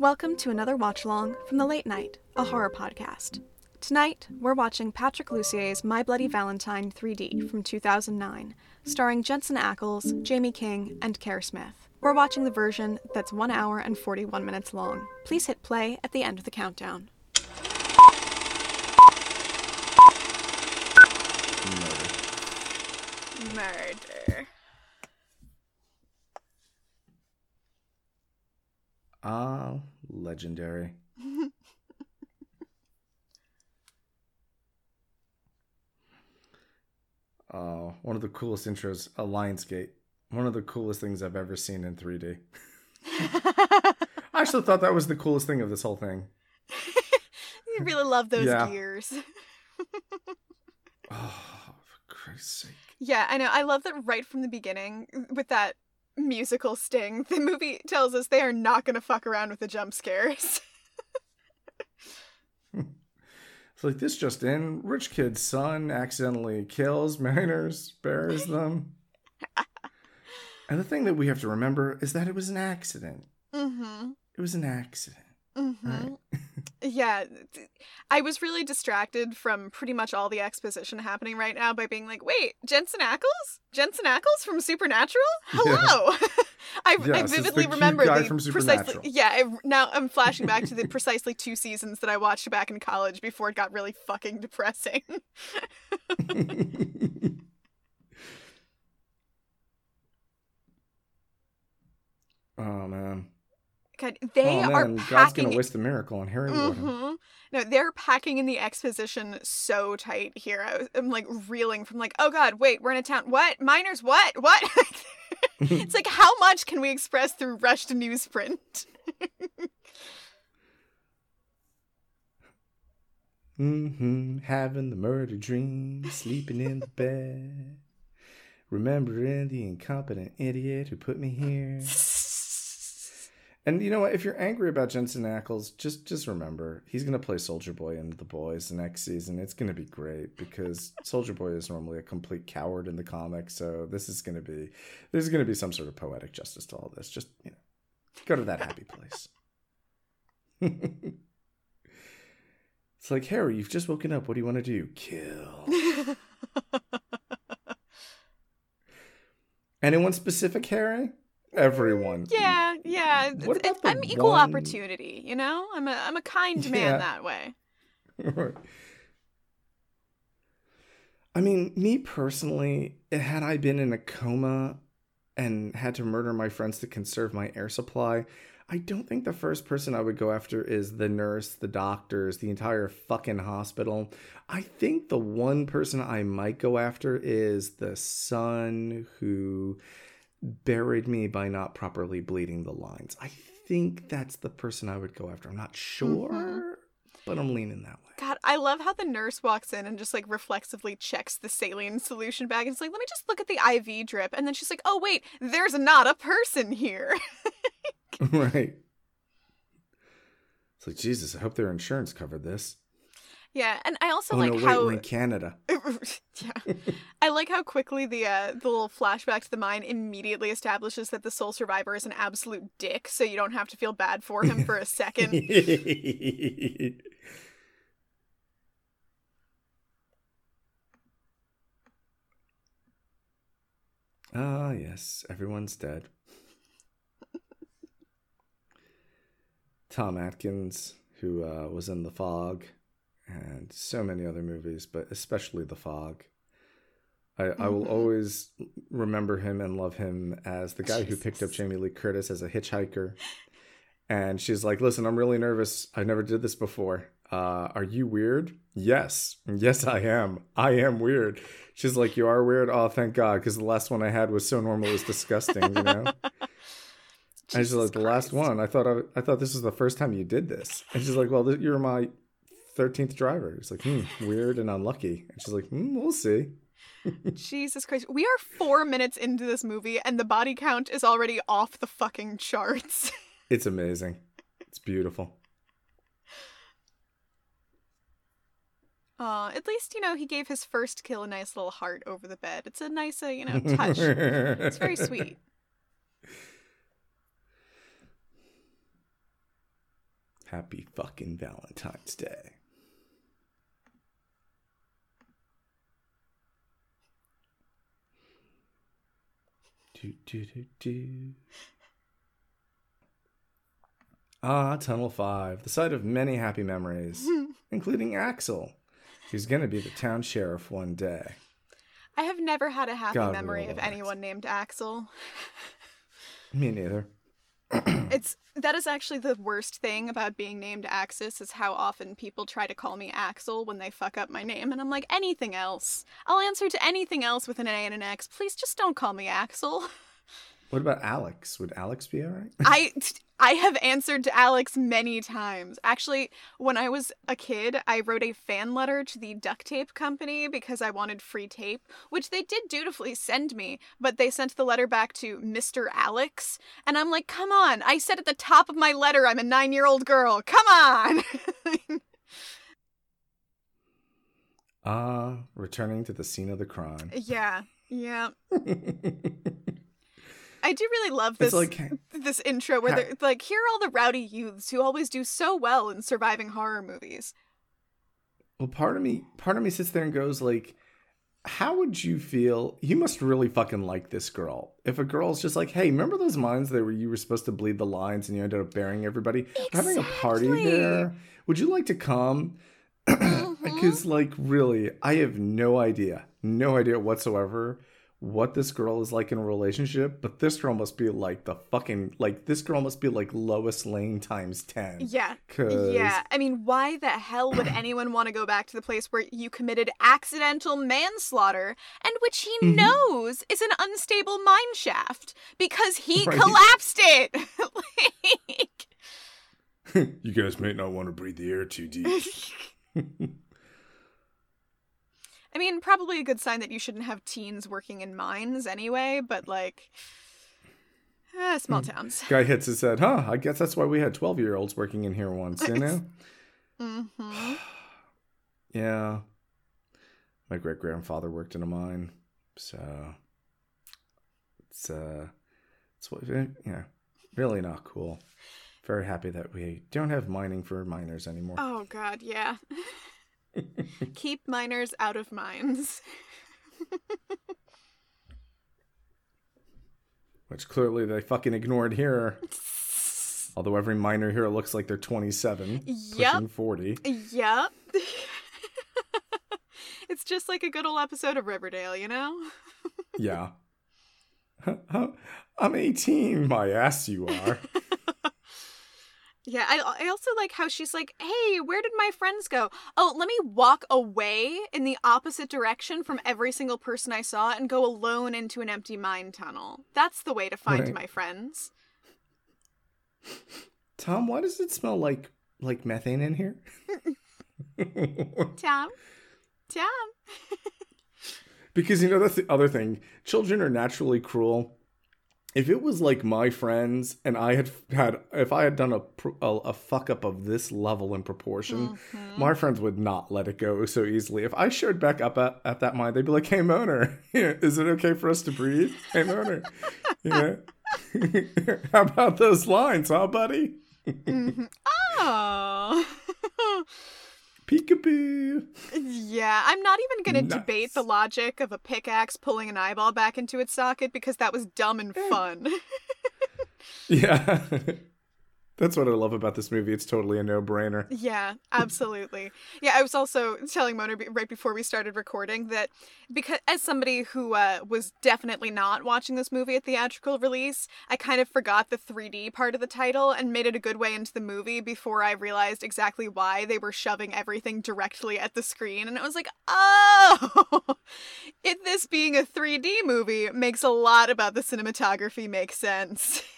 Welcome to another watch along from the Late Night, a horror podcast. Tonight, we're watching Patrick Lussier's My Bloody Valentine 3D from 2009, starring Jensen Ackles, Jaime King, and Kerr Smith. We're watching the version that's 1 hour and 41 minutes long. Please hit play at the end of the countdown. Murder. Ah, legendary. Oh, one of the coolest intros, a Lionsgate. One of the coolest things I've ever seen in 3D. I actually thought that was the coolest thing of this whole thing. you really love those Yeah. gears. Oh, for Christ's sake. Yeah, I know. I love that right from the beginning with that musical sting. The movie tells us they are not going to fuck around with the jump scares. It's like this just in rich kid's son accidentally kills mariners, buries them. and the thing that we have to remember is that it was an accident. mm-hmm. It was an accident. Mm-hmm. Right. Yeah, I was really distracted from pretty much all the exposition happening right now by being like, "Wait, Jensen Ackles? Jensen Ackles from Supernatural? Hello!" I, I Yes, the vividly cute remember the from precisely. Yeah, I, now I'm flashing back to the precisely two seasons that I watched back in college before it got really fucking depressing. oh man. God, they oh are man, God's packing. gonna waste the miracle on Harry. Mhm. No, they're packing in the exposition so tight here. I was, I'm like reeling from like, oh god, wait, we're in a town. What miners? What? What? it's like how much can we express through rushed newsprint? mm-hmm. Having the murder dream, sleeping in the bed, remembering the incompetent idiot who put me here. And you know what? If you're angry about Jensen Ackles, just just remember he's gonna play Soldier Boy in The Boys the next season. It's gonna be great because Soldier Boy is normally a complete coward in the comics. So this is gonna be there's gonna be some sort of poetic justice to all this. Just you know, go to that happy place. it's like Harry, you've just woken up. What do you want to do? Kill. Anyone specific, Harry? Everyone. yeah, yeah. What about I'm equal one- opportunity. You know, I'm a I'm a kind man that way. I mean, me personally, had I been in a coma and had to murder my friends to conserve my air supply, I don't think the first person I would go after is the nurse, the doctors, the entire fucking hospital. I think the one person I might go after is the son who buried me by not properly bleeding the lines. I think that's the person I would go after. I'm not sure, Mhm. but I'm leaning that way. God, I love how the nurse walks in and just like reflexively checks the saline solution bag and it's like, let me just look at the IV drip. And then she's like, oh, wait, there's not a person here. right. It's like Jesus. I hope their insurance covered this. Yeah. And I also oh like no, wait, how. we're in Canada. yeah. I like how quickly the uh, the little flashback to the mine immediately establishes that the sole survivor is an absolute dick, so you don't have to feel bad for him for a second. Ah, yes, everyone's dead. Tom Atkins, who uh, was in The Fog and so many other movies, but especially The Fog. I, I will Mhm. always remember him and love him as the guy who picked up Jamie Lee Curtis as a hitchhiker. And she's like, Listen, I'm really nervous. I never did this before. Uh, are you weird? Yes. Yes, I am. I am weird. She's like, You are weird? Oh, thank God. Because the last one I had was so normal it was disgusting, you know? And she's like, the last one. I thought I, I thought this was the first time you did this. And she's like, well, th- you're my thirteenth driver. He's like, hmm, weird and unlucky. And she's like, hmm, we'll see. Jesus Christ. We are four minutes into this movie and the body count is already off the fucking charts. It's amazing. It's beautiful. Uh, at least, you know, he gave his first kill a nice little heart over the bed. It's a nice, uh, you know, touch. it's very sweet. Happy fucking Valentine's Day. Do, do, do, do. Ah, Tunnel 5, the site of many happy memories, including Axel, who's going to be the town sheriff one day. I have never had a happy God memory of anyone named Axel. Me neither. It's that is actually the worst thing about being named Axis is how often people try to call me Axel when they fuck up my name and I'm like anything else. I'll answer to anything else with an A and an X. Please just don't call me Axel. What about Alex? Would Alex be all right? I I have answered to Alex many times. Actually, when I was a kid, I wrote a fan letter to the duct tape company because I wanted free tape, which they did dutifully send me, but they sent the letter back to Mr. Alex, and I'm like, "Come on. I said at the top of my letter I'm a 9-year-old girl. Come on." Ah, returning to the scene of the crime. yeah. Yeah. I do really love this like this intro where they're like, here are all the rowdy youths who always do so well in surviving horror movies. Well, part of me, part of me sits there and goes like, "How would you feel? You must really fucking like this girl. If a girl's just like, hey, remember those mines there where you were supposed to bleed the lines and you ended up burying everybody? We're having a party there. Would you like to come? Because mm-hmm. like, really, I have no idea, no idea whatsoever." What this girl is like in a relationship, but this girl must be like the fucking like this girl must be like Lois Lane times ten. Yeah. 'Cause- Yeah. I mean, why the hell would anyone want to go back to the place where you committed accidental manslaughter and which he Mhm. knows is an unstable mine shaft because he Right. collapsed it? like, you guys may not want to breathe the air too deep. I mean, probably a good sign that you shouldn't have teens working in mines anyway, but like, eh, small Hmm. towns. Guy hits his head, huh? I guess that's why we had 12 year olds working in here once, you know? hmm yeah. My great grandfather worked in a mine. So it's, uh, it's what, eh, yeah, really not cool. Very happy that we don't have mining for miners anymore. Oh, God, yeah. Keep miners out of mines. Which clearly they fucking ignored here. Although every miner here looks like they're 27, Yep. pushing 40. Yep. it's just like a good old episode of Riverdale, you know? Yeah. I'm 18. My ass, you are. Yeah, I, I also like how she's like, hey, where did my friends go? Oh, let me walk away in the opposite direction from every single person I saw and go alone into an empty mine tunnel. That's the way to find Right. my friends. Tom, why does it smell like like methane in here? Tom? Tom? because you know that's the other thing. Children are naturally cruel. If it was like my friends and I had had if I had done a a, a fuck up of this level and proportion, Mhm. my friends would not let it go so easily. If I showed back up at, at that mine, they'd be like, "Hey, Moner, is it okay for us to breathe? Hey, Moner, yeah. How about those lines, huh, buddy? Mhm. Oh. Peekaboo." yeah, I'm not even going to Nice. debate the logic of a pickaxe pulling an eyeball back into its socket because that was dumb and eh. fun. Yeah. That's what I love about this movie. It's totally a no-brainer. Yeah, absolutely. Yeah, I was also telling Mona right before we started recording that because as somebody who uh, was definitely not watching this movie at theatrical release, I kind of forgot the 3D part of the title and made it a good way into the movie before I realized exactly why they were shoving everything directly at the screen. And it was like, oh, it this being a 3D movie makes a lot about the cinematography make sense.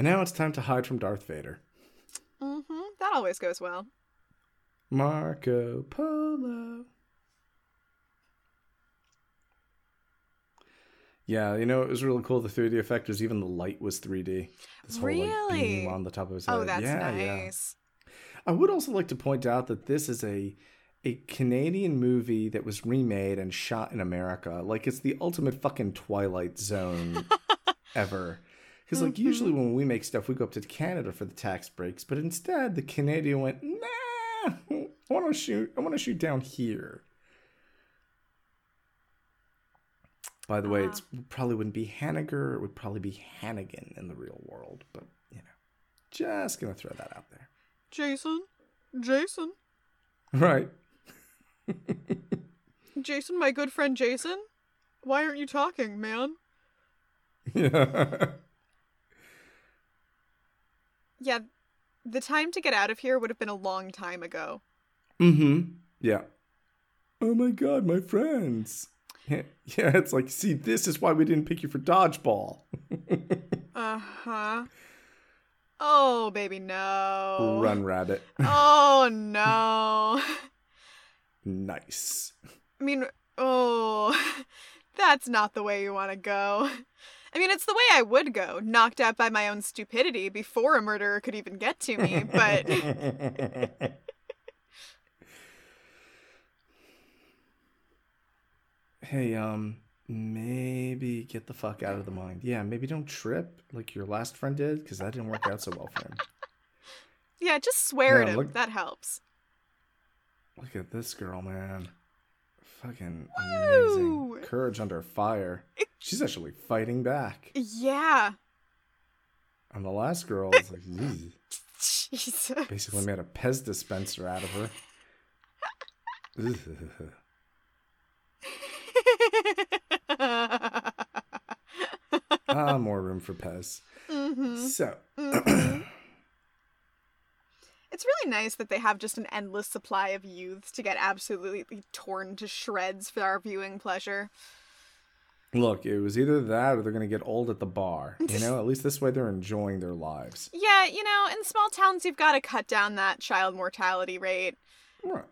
And now it's time to hide from Darth Vader. Mm-hmm. That always goes well. Marco Polo. Yeah, you know, it was really cool. The 3D effect was even the light was 3D. This whole like Really? beam on the top of his head. Oh, that's yeah, yeah. nice. I would also like to point out that this is a a Canadian movie that was remade and shot in America. Like it's the ultimate fucking Twilight Zone ever. Because like usually mm-hmm. when we make stuff, we go up to Canada for the tax breaks, but instead the Canadian went, nah, I want to shoot. I want to shoot down here. By the way, uh-huh. it's it probably wouldn't be Hanniger. It would probably be Hannigan in the real world. But you know, just gonna throw that out there. Jason, Jason, Right. Jason, my good friend Jason. Why aren't you talking, man? Yeah. Yeah, the time to get out of here would have been a long time ago. mm-hmm. Yeah. Oh my god, my friends. Yeah, yeah, it's like, see, this is why we didn't pick you for dodgeball. Uh huh. Oh, baby, no. Run, rabbit. Oh, no. nice. I mean, oh, that's not the way you want to go. I mean, it's the way I would go, knocked out by my own stupidity before a murderer could even get to me, but hey, um, maybe get the fuck out of the mind. Yeah, maybe don't trip like your last friend did, because that didn't work out so well for him. yeah, just swear Yeah, at him. look- That helps. Look at this girl, man. Fucking amazing. Courage under fire. She's actually fighting back. Yeah. And the last girl is like, "Ew." Jesus. basically made a Pez dispenser out of her. Ah, more room for Pez. Mhm. So, It's really nice that they have just an endless supply of youths to get absolutely torn to shreds for our viewing pleasure. look, it was either that or they're going to get old at the bar. You know, at least this way they're enjoying their lives. Yeah, you know, in small towns, you've got to cut down that child mortality rate. Right.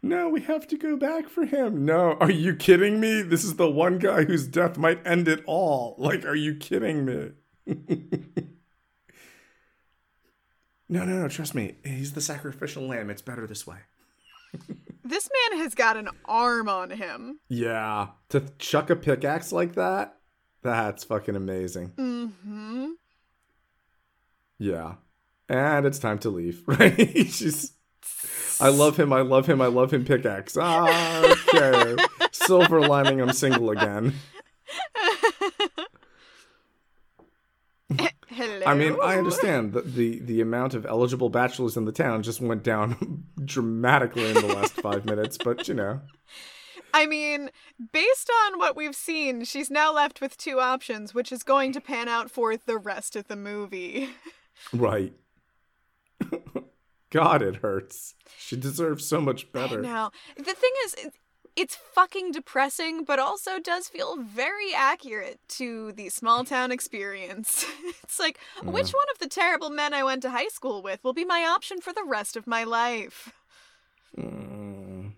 No, we have to go back for him. No, are you kidding me? This is the one guy whose death might end it all. Like, are you kidding me? no, no, no, trust me. He's the sacrificial lamb. It's better this way. This man has got an arm on him. Yeah. To chuck a pickaxe like that? That's fucking amazing. Mm-hmm. Yeah. And it's time to leave, right? She's I love him, I love him, I love him pickaxe. Ah, okay. Silver lining, I'm single again. Hello. I mean, I understand that the, the amount of eligible bachelors in the town just went down dramatically in the last five minutes, but you know. I mean, based on what we've seen, she's now left with two options, which is going to pan out for the rest of the movie. Right. God, it hurts. She deserves so much better. Now, the thing is, it's fucking depressing, but also does feel very accurate to the small town experience. it's like, which one of the terrible men I went to high school with will be my option for the rest of my life? Mm.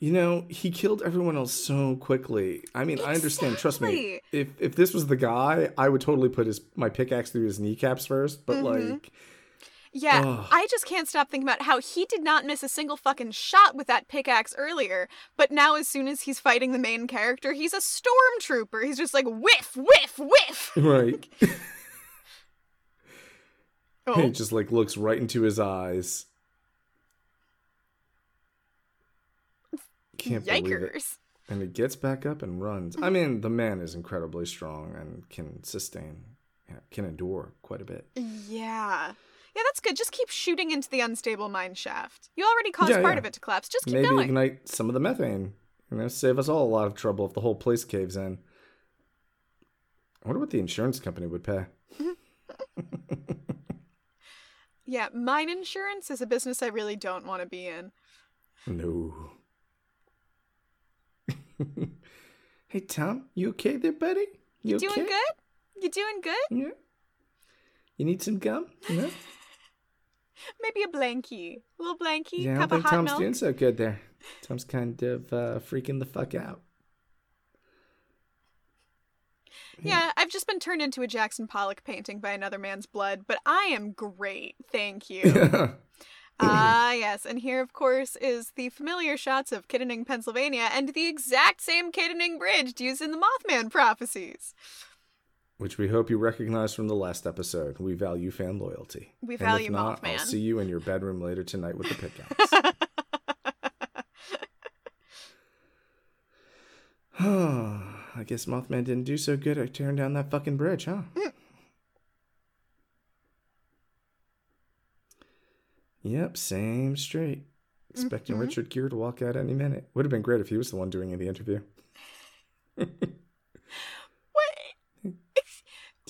You know, he killed everyone else so quickly. I mean, I understand. Trust me. If if this was the guy, I would totally put his my pickaxe through his kneecaps first. But Mhm. like, Yeah, Ugh. I just can't stop thinking about how he did not miss a single fucking shot with that pickaxe earlier, but now as soon as he's fighting the main character, he's a stormtrooper. He's just like whiff, whiff, whiff. right? Oh, he just like looks right into his eyes. Can't believe it. And he gets back up and runs. I mm-hmm. mean, the man is incredibly strong and can sustain, can endure quite a bit. Yeah. Yeah, that's good. Just keep shooting into the unstable mine shaft. You already caused Yeah, part yeah. of it to collapse. Just keep Maybe going. ignite some of the methane. You know, save us all a lot of trouble if the whole place caves in. I wonder what the insurance company would pay. Yeah, mine insurance is a business I really don't want to be in. No. hey Tom, you okay there, buddy? You Doing okay? good? You doing good? Yeah. You need some gum? Yeah. Maybe a blankie. A little blankie, yeah, I don't think Tom's milk. doing so good there. Tom's kind of uh, freaking the fuck out. Yeah, I've just been turned into a Jackson Pollock painting by another man's blood, but I am great, thank you. Ah, yes. And here, of course, is the familiar shots of Kittanning, Pennsylvania, and the exact same Kittanning Bridge used in the Mothman prophecies. Which we hope you recognize from the last episode. We value fan loyalty. We value And if not, Mothman. I'll see you in your bedroom later tonight with the pickaxe. I guess Mothman didn't do so good at tearing down that fucking bridge, huh? yep, same street. Expecting Mhm. Richard Gere to walk out any minute. Would have been great if he was the one doing the interview.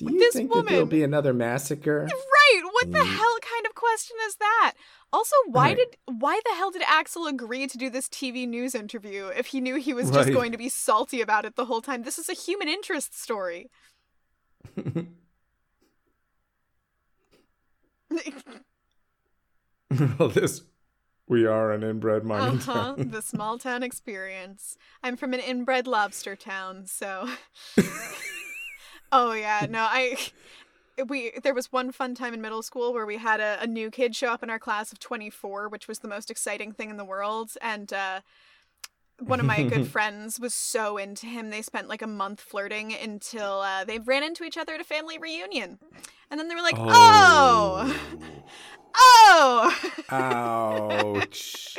Do you This think that there'll be another massacre? Right. What the hell kind of question is that? Also, why Right. did why the hell did Axel agree to do this TV news interview if he knew he was just going to be salty about it the whole time? This is a human interest story. well, this we are an inbred mining Uh-huh, town. the small town experience. I'm from an inbred lobster town, so Oh yeah, no, I we there was one fun time in middle school where we had a, a new kid show up in our class of 24, which was the most exciting thing in the world and uh one of my good friends was so into him they spent like a month flirting until uh, they ran into each other at a family reunion and then they were like oh. Oh, Ouch.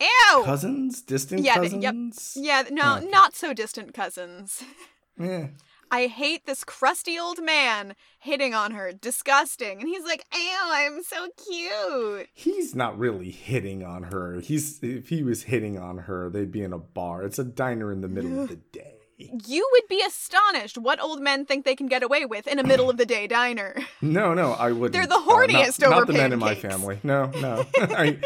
Ew cousins? Distant Yeah, th- yep. cousins? Yeah, no, oh, Okay. not so distant cousins. Yeah. I hate this crusty old man hitting on her. Disgusting. And he's like, ew, I'm so cute. He's not really hitting on her. He's if he was hitting on her, they'd be in a bar. It's a diner in the middle of the day. You would be astonished what old men think they can get away with in a middle of the day diner. No, no, I wouldn't. They're the Uh, not- horniest not, over the men in my family. No, no. I,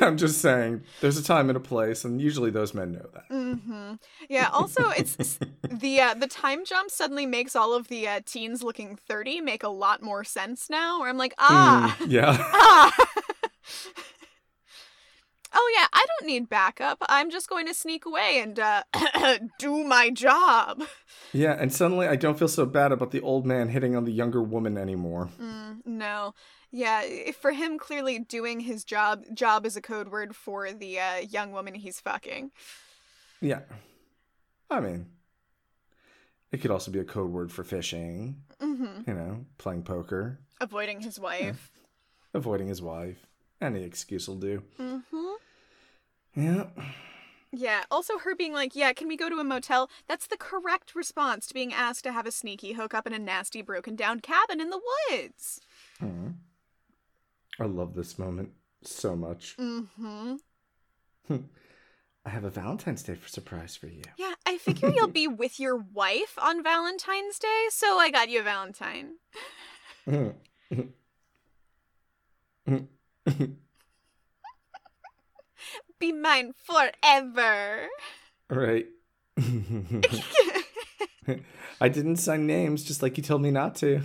I'm just saying, there's a time and a place, and usually those men know that. hmm Yeah. Also, it's it's- the uh, the time jump suddenly makes all of the uh, teens looking thirty make a lot more sense now. Where I'm like, ah, Mm, yeah. ah. Oh yeah, I don't need backup. I'm just going to sneak away and uh, do my job. Yeah, and suddenly I don't feel so bad about the old man hitting on the younger woman anymore. Mm, no. Yeah, for him, clearly doing his job job is a code word for the uh, young woman he's fucking. Yeah. I mean, it could also be a code word for fishing, hmm you know, playing poker, Avoiding his wife. avoiding his wife. Any excuse will do. hmm Yeah. Yeah. Also, her being like, "Yeah, can we go to a motel?" That's the correct response to being asked to have a sneaky hookup in a nasty, broken down cabin in the woods. Mhm. I love this moment so much. Mm-hmm. I have a Valentine's Day for surprise for you. Yeah, I figure you'll be with your wife on Valentine's Day, so I got you a Valentine. Be mine forever. right. I didn't sign names just like you told me not to.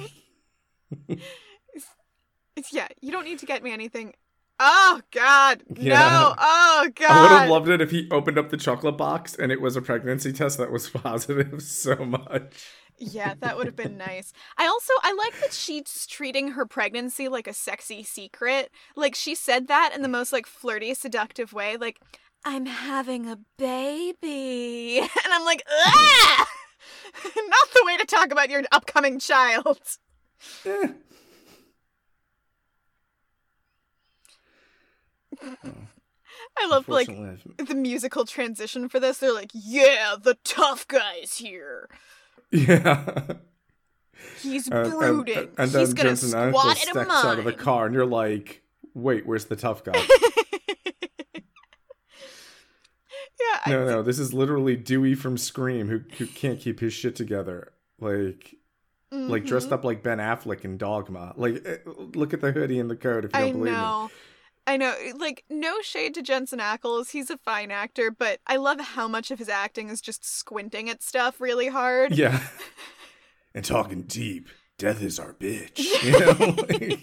It's, yeah, you don't need to get me anything. Oh God, Yeah. no! Oh God, I would have loved it if he opened up the chocolate box and it was a pregnancy test that was positive so much. Yeah, that would have been nice. I also I like that she's treating her pregnancy like a sexy secret. Like she said that in the most like flirty, seductive way. Like I'm having a baby, and I'm like, ah, not the way to talk about your upcoming child. I love like the musical transition for this. They're like, yeah, the tough guy's here. Yeah. He's And- and- brooding. And, He's then gonna Jensen squat Ackles in a steps out of the car, and you're like, "Wait, where's the tough guy?" yeah, I- no, no, this is literally Dewey from Scream, who who can't keep his shit together. Like, like dressed Mhm. up like Ben Affleck in Dogma. Like, eh, look at the hoodie and the coat if you don't I believe know. I know. Like, no shade to Jensen Ackles. He's a fine actor, but I love how much of his acting is just squinting at stuff really hard. Yeah. and talking deep. Death is our bitch. You know?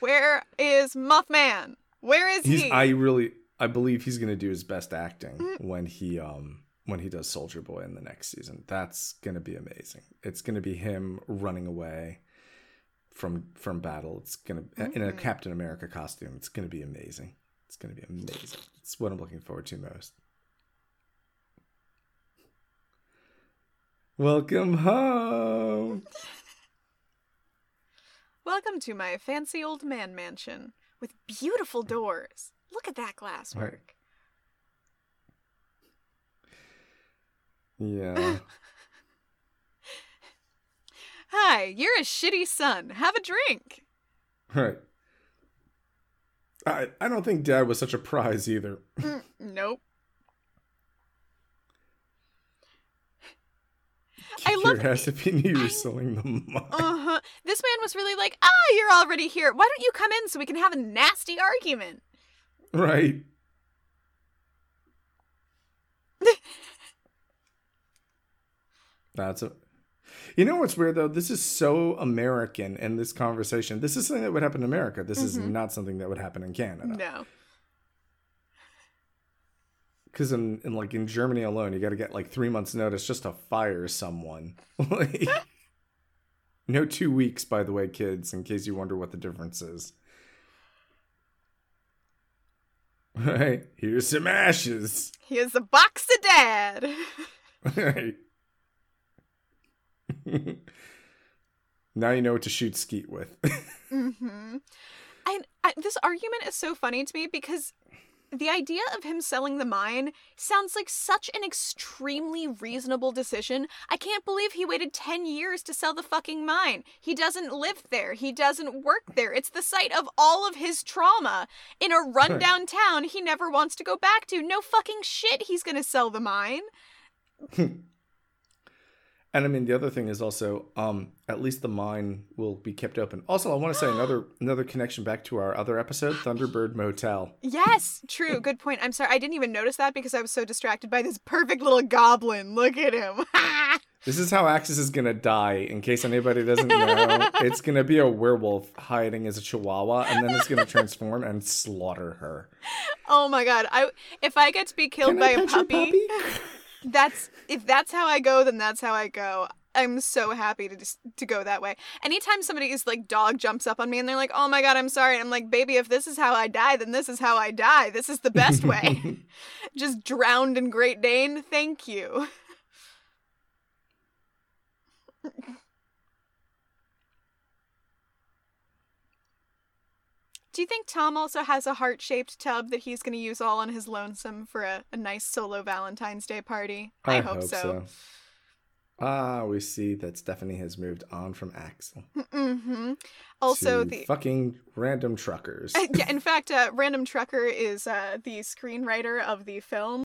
Where is Mothman? Where is he's he? I really I believe he's gonna do his best acting Mm. when he um when he does Soldier Boy in the next season. That's gonna be amazing. It's gonna be him running away from from battle. It's gonna in a mm. Captain America costume. It's gonna be amazing. It's gonna be amazing. It's what I'm looking forward to most. Welcome home. Welcome to my fancy old man mansion with beautiful doors. Look at that glasswork. Yeah. Hi, you're a shitty son. Have a drink. Right. I I don't think Dad was such a prize either. Mm, nope. I Your love- ass if you knew you were selling the mine. Uh huh. This man was really like, ah, you're already here. Why don't you come in so we can have a nasty argument? Right. That's a. You know what's weird though? This is so American in this conversation. This is something that would happen in America. This is Mhm. not something that would happen in Canada. No. Because in, in like in Germany alone, you got to get like three months' notice just to fire someone. like, no two weeks, by the way, kids. In case you wonder what the difference is. Right here's some ashes. Here's a box of dad. Right. now you know what to shoot skeet with. mm-hmm. And I, this argument is so funny to me because the idea of him selling the mine sounds like such an extremely reasonable decision. I can't believe he waited 10 years to sell the fucking mine. He doesn't live there. He doesn't work there. It's the site of all of his trauma in a rundown town he never wants to go back to. No fucking shit he's going to sell the mine. And I mean, the other thing is also, um, at least the mine will be kept open. Also, I want to say another another connection back to our other episode, Thunderbird Motel. Yes, true. Good point. I'm sorry. I didn't even notice that because I was so distracted by this perfect little goblin. Look at him. This is how Axis is gonna die. In case anybody doesn't know, it's gonna be a werewolf hiding as a chihuahua, and then it's gonna transform and slaughter her. oh my god. I if I get to be killed Can by a puppy, that's if that's how I go, then that's how I go. I'm so happy to just to go that way. Anytime somebody is like dog jumps up on me and they're like, "Oh my god, I'm sorry," and I'm like, "Baby, if this is how I die, then this is how I die. This is the best way." just drowned in Great Dane. Thank you. Do you think Tom also has a heart shaped tub that he's going to use all on his lonesome for a, a nice solo Valentine's Day party? I, hope, so. Ah, we see that Stephanie has moved on from Axel. hmm Also, the. fucking random truckers. yeah, in fact, uh, Random Trucker is uh, the screenwriter of the film.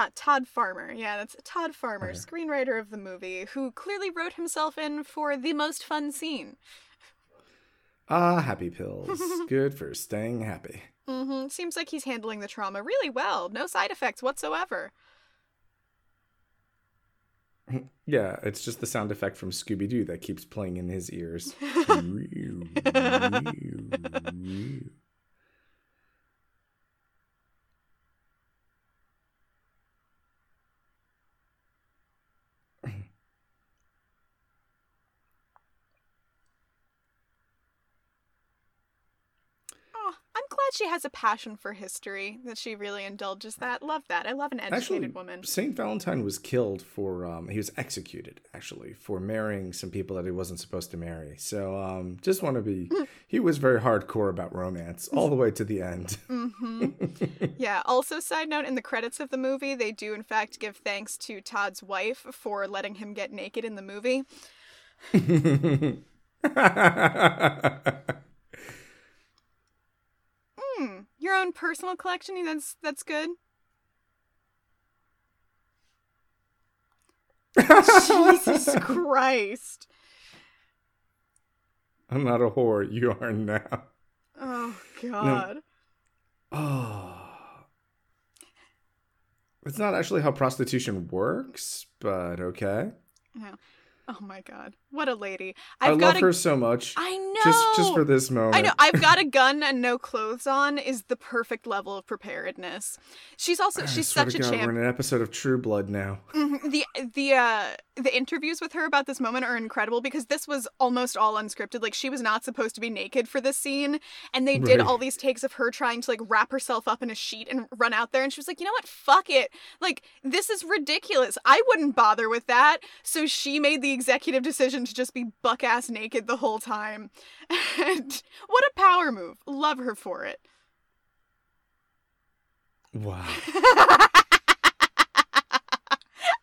Ah, Todd Farmer. Yeah, that's Todd Farmer, Okay. screenwriter of the movie, who clearly wrote himself in for the most fun scene. Ah, happy pills. Good for staying happy. Mm-hmm. Seems like he's handling the trauma really well. No side effects whatsoever. Yeah, it's just the sound effect from Scooby Doo that keeps playing in his ears. Oh, I'm glad she has a passion for history, that she really indulges that. Love that. I love an educated Actually, woman. Saint Valentine was killed for um, he was executed actually for marrying some people that he wasn't supposed to marry. So um, just want to be he was very hardcore about romance all the way to the end. hmm yeah, also, side note in the credits of the movie, they do in fact give thanks to Todd's wife for letting him get naked in the movie. Hmm, your own personal collection, that's, that's good. Jesus Christ. I'm not a whore. You are now. Oh, God. Oh. It's not actually how prostitution works, but okay. Oh my god. What a lady. i I've love got her so much. I know. Just just for this moment. I know. I've got a gun and no clothes on is the perfect level of preparedness. She's also I she's such a God, champ. We're in an episode of True Blood now. Mhm. The the uh the interviews with her about this moment are incredible because this was almost all unscripted. Like she was not supposed to be naked for this scene, and they did Right. all these takes of her trying to like wrap herself up in a sheet and run out there. And she was like, you know what? Fuck it. Like this is ridiculous. I wouldn't bother with that. So she made the executive decision to just be buck ass naked the whole time. And what a power move. Love her for it. Wow.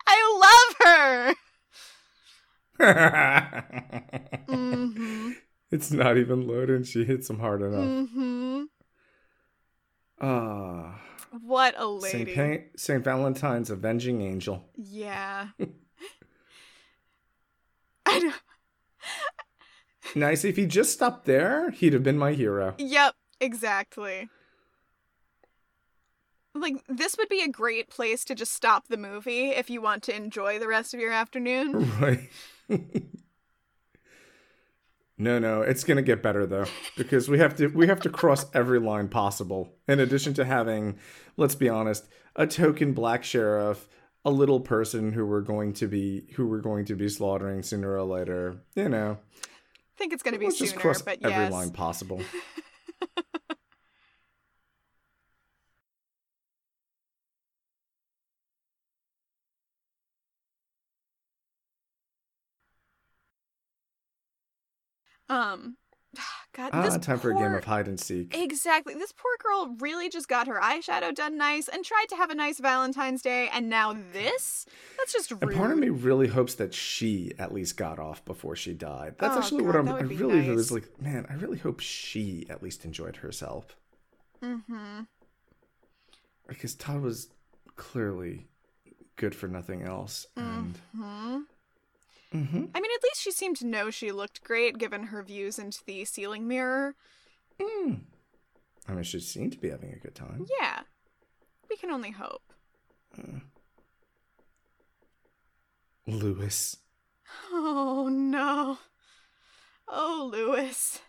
I love her. hmm It's not even loaded. and She hits him hard enough. hmm Ah, What a lady. pa- Saint Valentine's avenging angel. Yeah. Know. Nice. If he just stopped there, he'd have been my hero. Yep, exactly. Like, this would be a great place to just stop the movie if you want to enjoy the rest of your afternoon. Right. no, no, it's gonna get better though because we have to we have to cross every line possible. In addition to having, let's be honest, a token black sheriff, a little person who we're going to be who we're going to be slaughtering sooner or later. You know, I think it's going to be let's sooner, just cross but every yes. line possible. Um, God, Ah, this time for a game of hide and seek. Exactly. This poor girl really just got her eyeshadow done nice and tried to have a nice Valentine's Day, and now this? That's just rude. And part of me really hopes that she at least got off before she died. That's Oh, actually what I'm. I really was like, man, I really hope she at least enjoyed herself Mm-hmm. because Todd was clearly good for nothing else. And hmm Mhm. I mean, at least she seemed to know she looked great given her views into the ceiling mirror. Mm. I mean, she seemed to be having a good time. Yeah. We can only hope. Lewis. Oh, no. Oh, Lewis.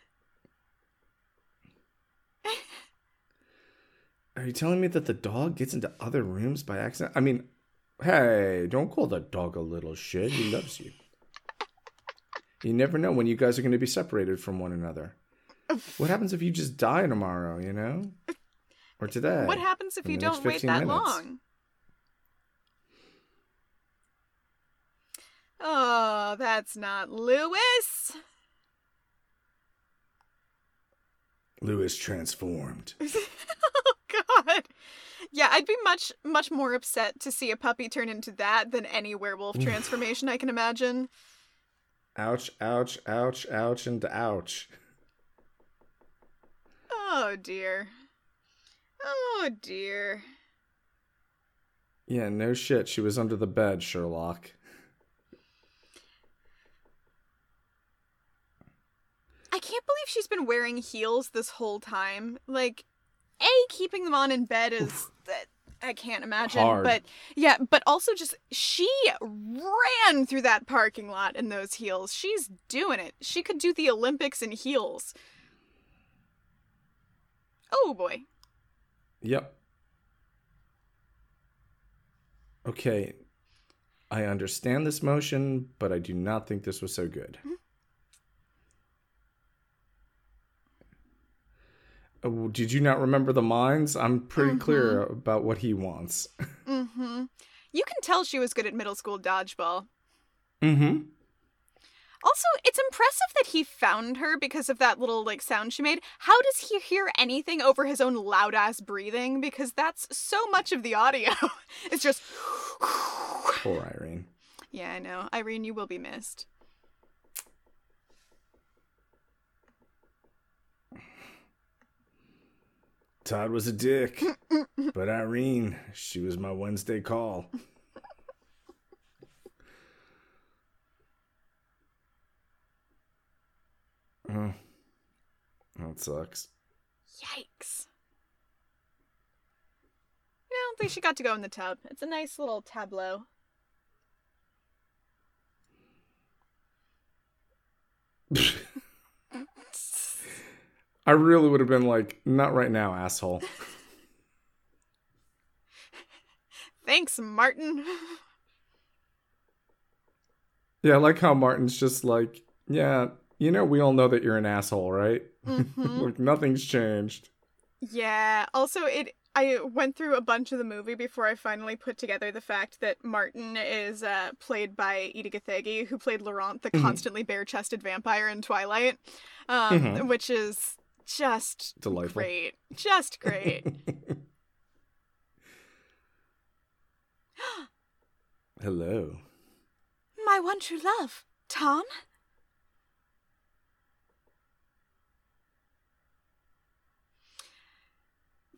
Are you telling me that the dog gets into other rooms by accident? I mean, hey, don't call the dog a little shit. He loves you. You never know when you guys are going to be separated from one another. What happens if you just die tomorrow, you know? Or today? What happens if you don't wait that minutes. long? Oh, that's not Lewis. Lewis transformed. oh god. Yeah, I'd be much much more upset to see a puppy turn into that than any werewolf transformation I can imagine. Ouch, ouch, ouch, ouch, and ouch. Oh dear. Oh dear. Yeah, no shit. She was under the bed, Sherlock. I can't believe she's been wearing heels this whole time. Like, A, keeping them on in bed is that I can't imagine. Hard. But yeah, but also just she ran through that parking lot in those heels. She's doing it. She could do the Olympics in heels. Oh boy. Yep. Okay. I understand this motion, but I do not think this was so good. Oh, did you not remember the mines? I'm pretty clear about what he wants. Mm-hmm. You can tell she was good at middle school dodgeball. mm-hmm. Also, it's impressive that he found her because of that little like sound she made. How does he hear anything over his own loud ass breathing? Because that's so much of the audio. it's just Poor Irene. Yeah, I know. Irene, you will be missed. Todd was a dick, but Irene, she was my Wednesday call. Oh, that sucks. Yikes. Well, at least she got to go in the tub. It's a nice little tableau. I really would have been like, not right now, asshole. Thanks, Martin. Yeah, I like how Martin's just like, yeah, you know, we all know that you're an asshole, right? Mhm. like nothing's changed. Yeah. Also, it. I went through a bunch of the movie before I finally put together the fact that Martin is uh, played by Edi Gathegi, who played Laurent, the Mhm. constantly bare-chested vampire in Twilight, um, Mhm. which is just Delightful. great, just great. Hello. My one true love, Tom.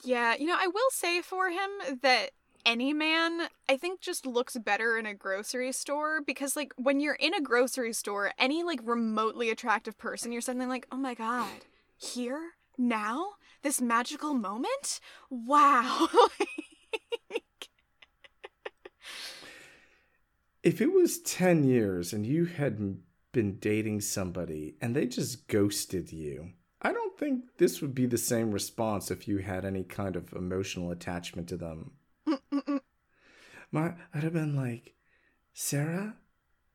Yeah, you know, I will say for him that any man, I think, just looks better in a grocery store because, like, when you're in a grocery store, any, like, remotely attractive person, you're suddenly like, oh my god, here? Now? This magical moment? Wow. If it was 10 years and you had been dating somebody and they just ghosted you, I don't think this would be the same response if you had any kind of emotional attachment to them. My, I'd have been like, Sarah,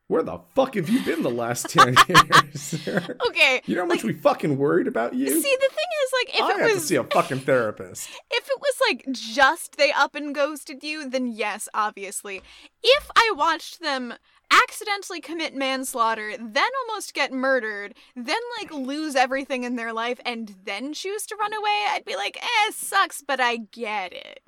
where the fuck have you been the last 10 years? okay. you know how much we fucking worried about you? See, the thing is, like, if I it have was to see a fucking therapist. If it was like just they up and ghosted you, then yes, obviously. If I watched them accidentally commit manslaughter, then almost get murdered, then like lose everything in their life, and then choose to run away, I'd be like, eh, sucks, but I get it.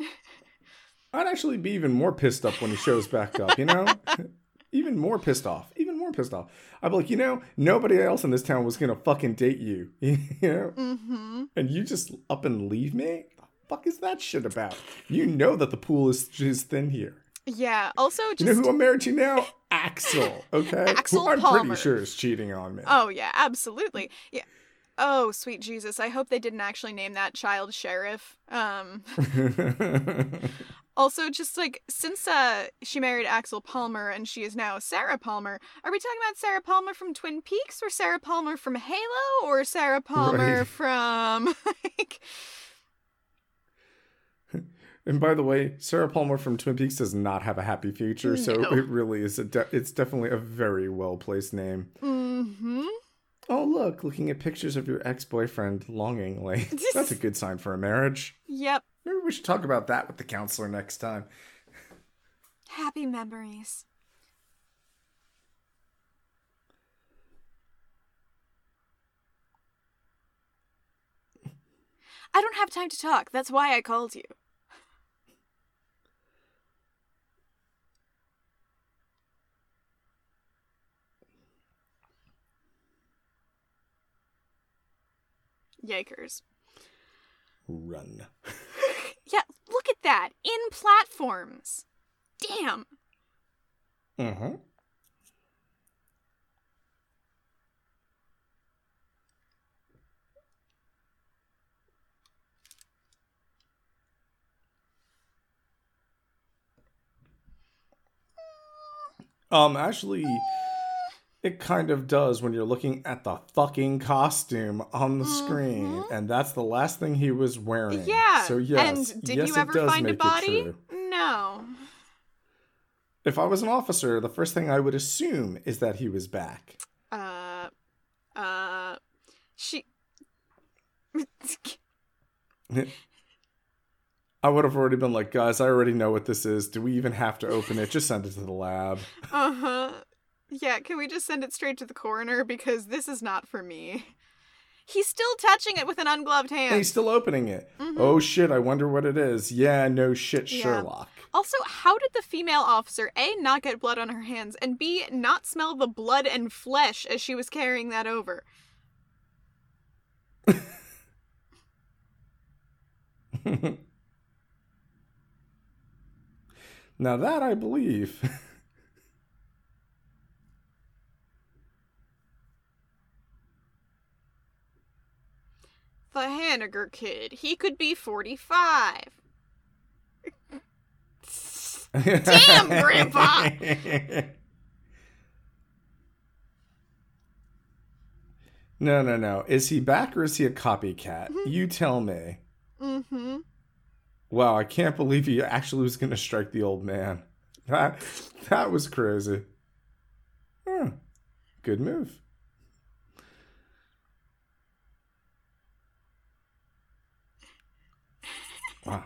I'd actually be even more pissed up when he shows back up, you know? even more pissed off. Even more pissed off. I'd be like, you know, nobody else in this town was gonna fucking date you. you know? Mm-hmm. And you just up and leave me? The fuck is that shit about? You know that the pool is is thin here. Yeah. Also, just You know who I'm married to now? Axel. Okay. Axel I'm Palmer. pretty sure is cheating on me. oh yeah, absolutely. Yeah. Oh sweet Jesus! I hope they didn't actually name that child sheriff. Um. Also, just like since uh she married Axel Palmer and she is now Sarah Palmer, are we talking about Sarah Palmer from Twin Peaks or Sarah Palmer from Halo or Sarah Palmer Right. from like and by the way, Sarah Palmer from Twin Peaks does not have a happy future, so No. it really is a de- it's definitely a very well placed name. mm-hmm. Oh, look, looking at pictures of your ex boyfriend longingly. That's a good sign for a marriage. Yep. Maybe we should talk about that with the counselor next time. Happy memories. I don't have time to talk. That's why I called you. Yikers. Run. Yeah, look at that. In platforms. Damn. Mm-hmm. Um, actually, it kind of does when you're looking at the fucking costume on the screen, Mhm. and that's the last thing he was wearing. Yeah. So yes, and did yes, you it ever does find a body? true. No. If I was an officer, the first thing I would assume is that he was back. Uh uh she I would have already been like, guys, I already know what this is. Do we even have to open it? Just send it to the lab. Uh-huh. Yeah, can we just send it straight to the coroner because this is not for me. He's still touching it with an ungloved hand. And he's still opening it. Mhm. Oh shit, I wonder what it is. Yeah, no shit, Yeah. Sherlock. Also, how did the female officer A not get blood on her hands and B not smell the blood and flesh as she was carrying that over? now that I believe. The Hanniger kid. He could be 45. Damn, Grandpa! No, no, no. Is he back or is he a copycat? you tell me. Mm-hmm. Wow, I can't believe he actually was going to strike the old man. That that was crazy. Hmm. Good move. Wow.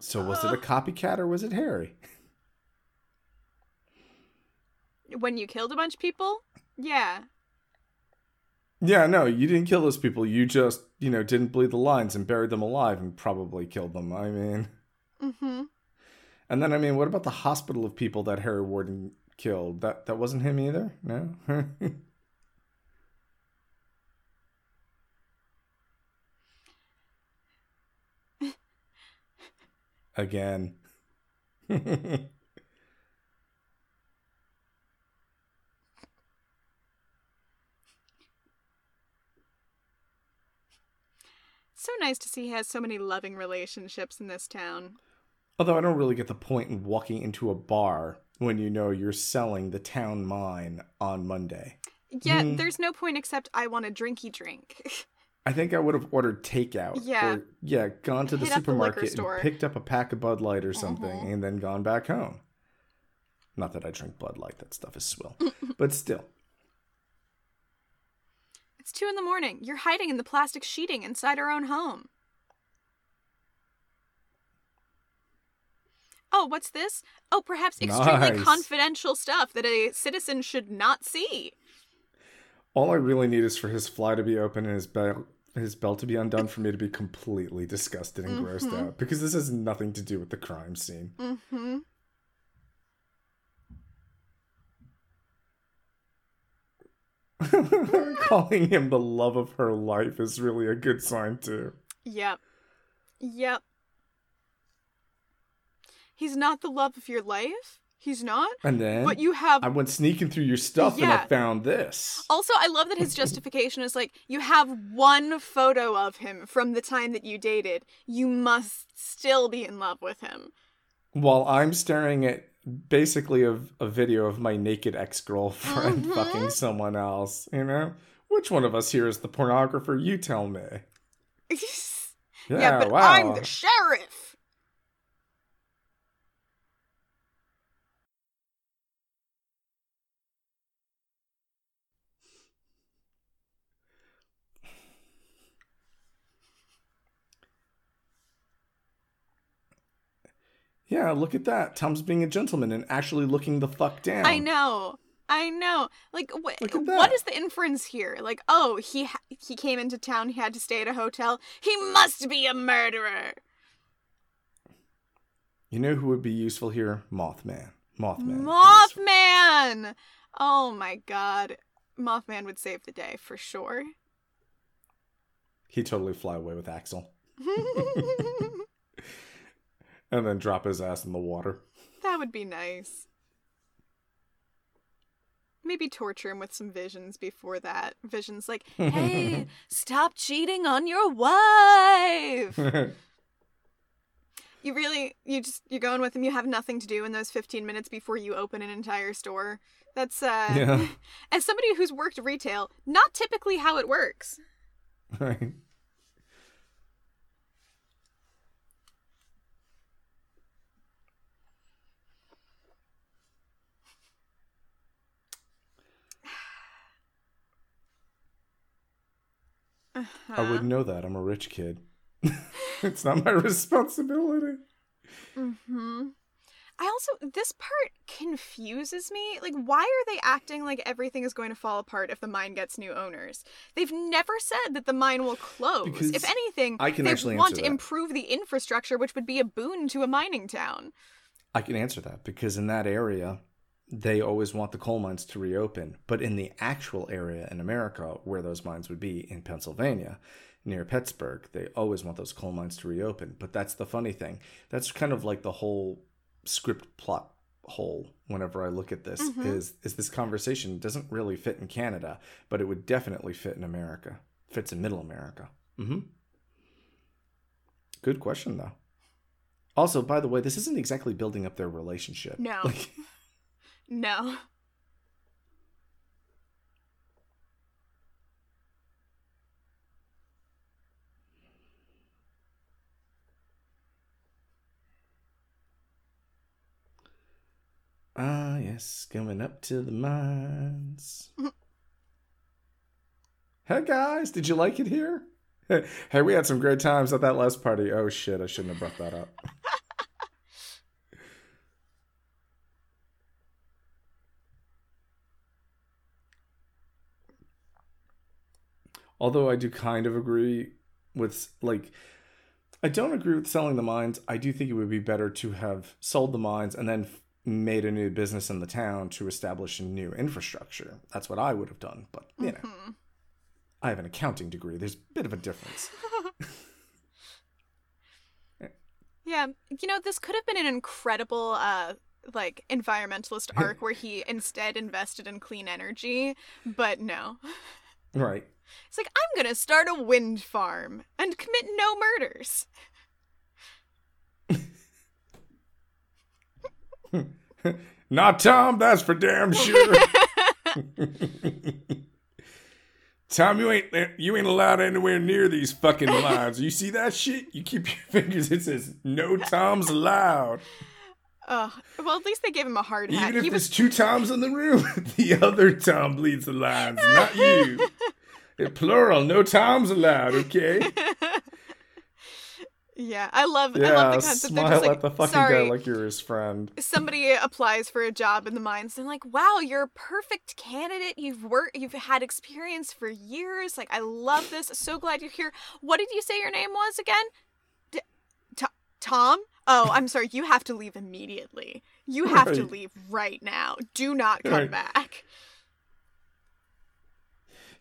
So was it a copycat or was it Harry? When you killed a bunch of people? Yeah. Yeah, no, you didn't kill those people. You just, you know, didn't bleed the lines and buried them alive and probably killed them. I mean, Mm-hmm. and then I mean, what about the hospital of people that Harry Warden killed? That that wasn't him either. No. Again. So nice to see he has so many loving relationships in this town. Although I don't really get the point in walking into a bar when you know you're selling the town mine on Monday. Yeah, Mhm. there's no point except I want a drinky drink. I think I would have ordered takeout. Yeah. Or, yeah, gone to the Hit the supermarket store. and picked up a pack of Bud Light or something Mhm. and then gone back home. Not that I drink Bud Light, that stuff is swill. but still. it's two in the morning. You're hiding in the plastic sheeting inside our own home. Oh, what's this? Oh, perhaps extremely Nice. confidential stuff that a citizen should not see. All I really need is for his fly to be open and his belt his belt to be undone for me to be completely disgusted and grossed Mhm. out. Because this has nothing to do with the crime scene. Mm-hmm. Calling him the love of her life is really a good sign too. Yep. Yep. He's not the love of your life. He's not. And then But you have I went sneaking through your stuff and I found this. Also, I love that his justification is like, you have one photo of him from the time that you dated. You must still be in love with him. While I'm staring at basically a, a video of my naked ex girlfriend Mhm. fucking someone else, you know? Which one of us here is the pornographer? You tell me. yeah, Yeah, but wow. I'm the sheriff. Yeah, look at that. Tom's being a gentleman and actually looking the fuck down. I know. I know. Like, wh- what is the inference here? Like, oh, he ha- he came into town. He had to stay at a hotel. He must be a murderer. You know who would be useful here? Mothman. Mothman. Mothman. Oh my god, Mothman would save the day for sure. He'd totally fly away with Axel. And then drop his ass in the water. that would be nice. Maybe torture him with some visions before that. Visions like, hey, stop cheating on your wife. You really, you just, you're going with him. You have nothing to do in those 15 minutes before you open an entire store. That's, uh, Yeah. as somebody who's worked retail, not typically how it works. right. I wouldn't know that. I'm a rich kid. it's not my responsibility. hmm I also this part confuses me. Like, why are they acting like everything is going to fall apart if the mine gets new owners? They've never said that the mine will close. Because if anything, I can they actually want to that. improve the infrastructure, which would be a boon to a mining town. I can answer that because in that area, they always want the coal mines to reopen. But in the actual area in America where those mines would be in Pennsylvania, near Pittsburgh, they always want those coal mines to reopen. But that's the funny thing. That's kind of like the whole script plot hole whenever I look at this Mhm. is is this conversation doesn't really fit in Canada, but it would definitely fit in America. Fits in middle America. Mm-hmm. Good question though. Also, by the way, this isn't exactly building up their relationship. No. Like, no. Ah, yes, coming up to the mines. Mm. hey guys, did you like it here? hey, we had some great times at that last party. Oh shit, I shouldn't have brought that up. Although I do kind of agree with like I don't agree with selling the mines. I do think it would be better to have sold the mines and then made a new business in the town to establish a new infrastructure. That's what I would have done, but you know. Mm-hmm. I have an accounting degree. There's a bit of a difference. yeah, you know, this could have been an incredible uh like environmentalist arc where he instead invested in clean energy, but no. Right. It's like, I'm going to start a wind farm and commit no murders. Not Tom, that's for damn sure. Tom, you ain't you ain't allowed anywhere near these fucking lines. You see that shit? You keep your fingers. It says no Toms allowed. Uh, well, at least they gave him a hard hat. Even if he there's was... two Toms in the room, the other Tom bleeds the lines, not you. Plural, no Toms allowed, okay? Yeah, I love. Yeah, I love the concept. Smile like, at the fucking sorry, guy like you're his friend. Somebody applies for a job in the mines. and like, "Wow, you're a perfect candidate. You've worked. You've had experience for years. Like, I love this. So glad you're here. What did you say your name was again? D- T- Tom. Oh, I'm sorry. You have to leave immediately. You have right. to leave right now. Do not come right. back."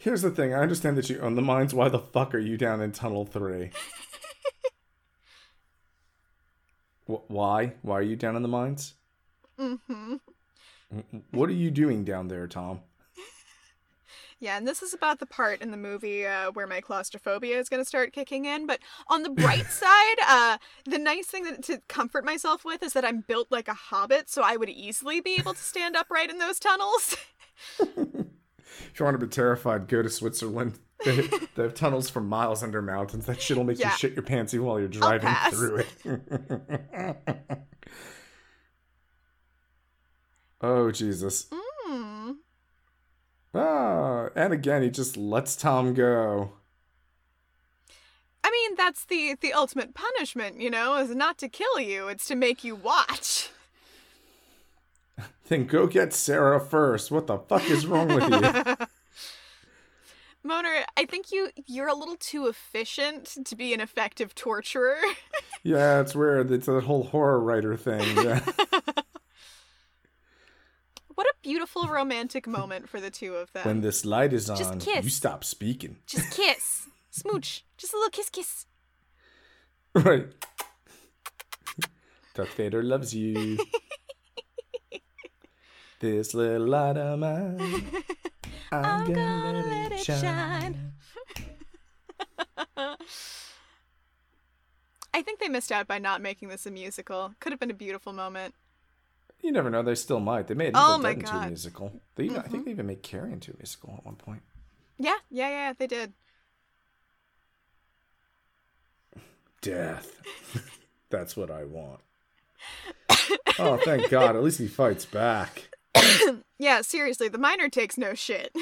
Here's the thing. I understand that you own the mines. Why the fuck are you down in Tunnel 3? Why? Why are you down in the mines? Mm-hmm. What are you doing down there, Tom? Yeah, and this is about the part in the movie uh, where my claustrophobia is going to start kicking in. But on the bright side, uh, the nice thing that, to comfort myself with is that I'm built like a hobbit, so I would easily be able to stand upright in those tunnels. If you want to be terrified, go to Switzerland. They, they have tunnels for miles under mountains. That shit'll make yeah. you shit your pants even while you're driving through it. oh Jesus. Mm. Ah, and again he just lets Tom go. I mean, that's the the ultimate punishment, you know, is not to kill you, it's to make you watch. Then go get Sarah first. What the fuck is wrong with you? Moner, I think you you're a little too efficient to be an effective torturer. yeah, it's weird. It's a whole horror writer thing. Yeah. what a beautiful romantic moment for the two of them. When this light is on, kiss. you stop speaking. Just kiss. Smooch. Just a little kiss kiss. Right. Darth Vader loves you. This little light of mine. I'm, I'm gonna, gonna, let, it, shine. shine. I think they missed out by not making this a musical. Could have been a beautiful moment. You never know. They still might. They made Evil oh Dead into a musical. They even, mm-hmm. I think mm-hmm. they even made Carrie into a musical at one point. Yeah, yeah, yeah. They did. Death. That's what I want. oh, thank God. At least he fights back. yeah, seriously, the miner takes no shit.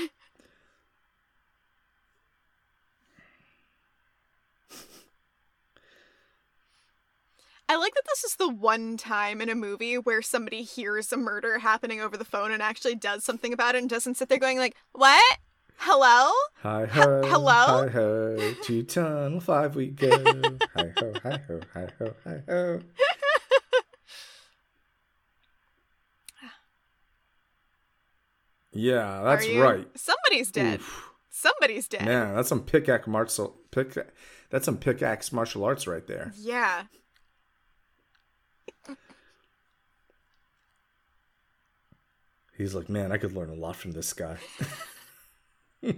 I like that this is the one time in a movie where somebody hears a murder happening over the phone and actually does something about it and doesn't sit there going like, "What? Hello? Hi ho. H- hello? Hi ho. To tunnel five we go. hi ho, hi ho, hi ho, hi ho. Yeah, that's right. Somebody's dead. Oof. Somebody's dead. Yeah, that's some pickaxe martial pick. That's some pickaxe martial arts right there. Yeah. He's like, man, I could learn a lot from this guy.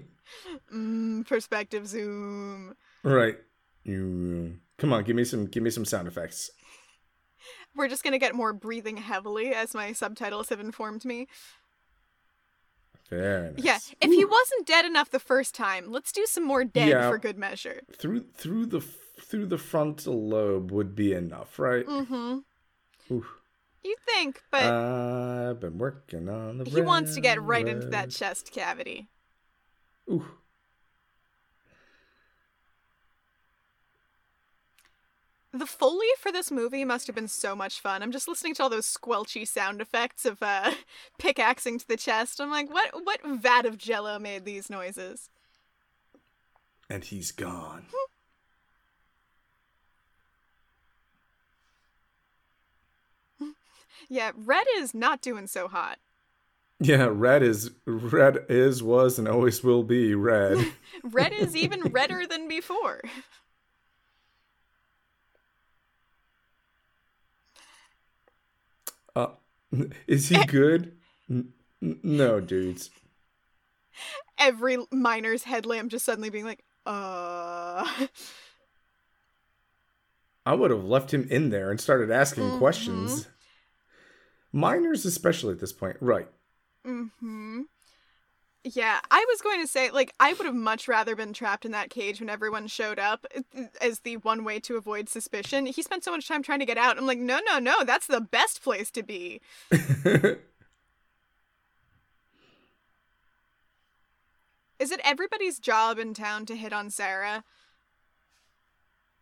mm, perspective zoom. Right. You come on, give me some, give me some sound effects. We're just gonna get more breathing heavily, as my subtitles have informed me. Very nice. Yeah, if Ooh. he wasn't dead enough the first time, let's do some more dead yeah, for good measure. Through through the through the frontal lobe would be enough, right? Mm-hmm. Ooh. You think, but I've been working on the he wants to get right into that chest cavity. Ooh. The foley for this movie must have been so much fun. I'm just listening to all those squelchy sound effects of uh, pickaxing to the chest. I'm like, what what vat of jello made these noises? And he's gone. Yeah, red is not doing so hot. Yeah, red is red is was and always will be red. Red is even redder than before. Uh, is he good? N- no, dudes. Every miner's headlamp just suddenly being like, uh. I would have left him in there and started asking Mhm. questions. Miners, especially at this point, right? hmm. Yeah, I was going to say, like, I would have much rather been trapped in that cage when everyone showed up uh, as the one way to avoid suspicion. He spent so much time trying to get out. I'm like, no, no, no, that's the best place to be. Is it everybody's job in town to hit on Sarah?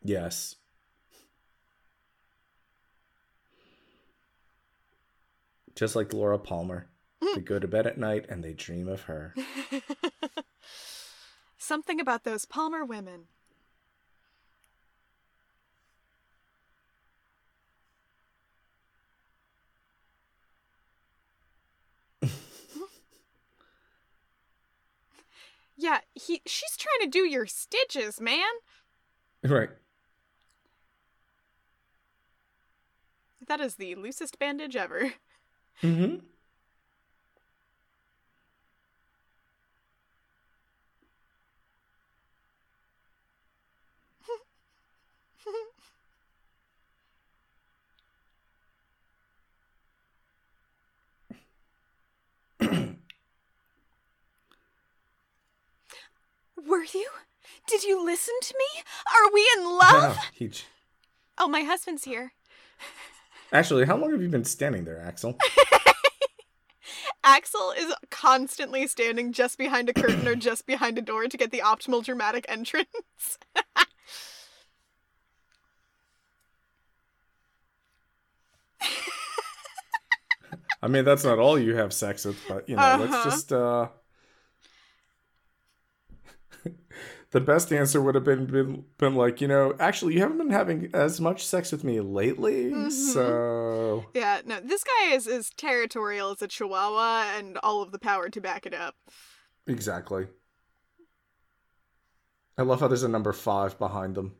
yes. Just like Laura Palmer. They go to bed at night and they dream of her. Something about those Palmer women. yeah, he she's trying to do your stitches, man. right. That is the loosest bandage ever. Mm-hmm. Were you? Did you listen to me? Are we in love? Wow, he Oh, my husband's here. Actually, how long have you been standing there, Axel? Axel is constantly standing just behind a curtain or just behind a door to get the optimal dramatic entrance. I mean, that's not all you have sex with, but you know, let's Uh-huh. just uh The best answer would have been, been been like, you know, actually you haven't been having as much sex with me lately, Mhm. so yeah, no, this guy is as territorial as a chihuahua and all of the power to back it up. exactly. I love how there's a number 5 behind them.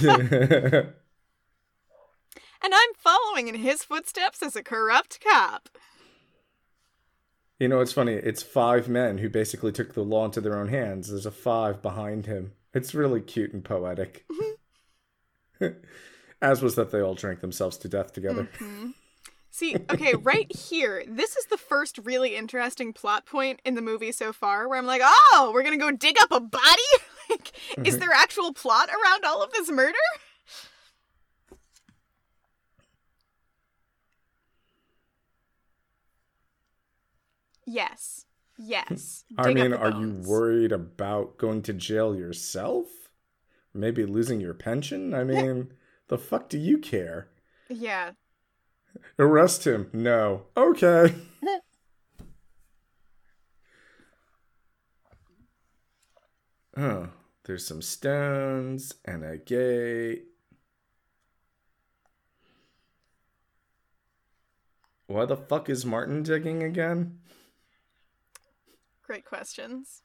And I'm following in his footsteps as a corrupt cop. You know, it's funny. It's five men who basically took the law into their own hands. There's a five behind him. It's really cute and poetic. As was that they all drank themselves to death together. Mhm. See, okay, right here, this is the first really interesting plot point in the movie so far where I'm like, oh, we're gonna go dig up a body? like, is mm-hmm. there actual plot around all of this murder? Yes. Yes. I mean, are you worried about going to jail yourself? Maybe losing your pension? I mean, the fuck do you care? Yeah. Arrest him. No. Okay. oh, there's some stones and a gate. Why the fuck is Martin digging again? Great questions.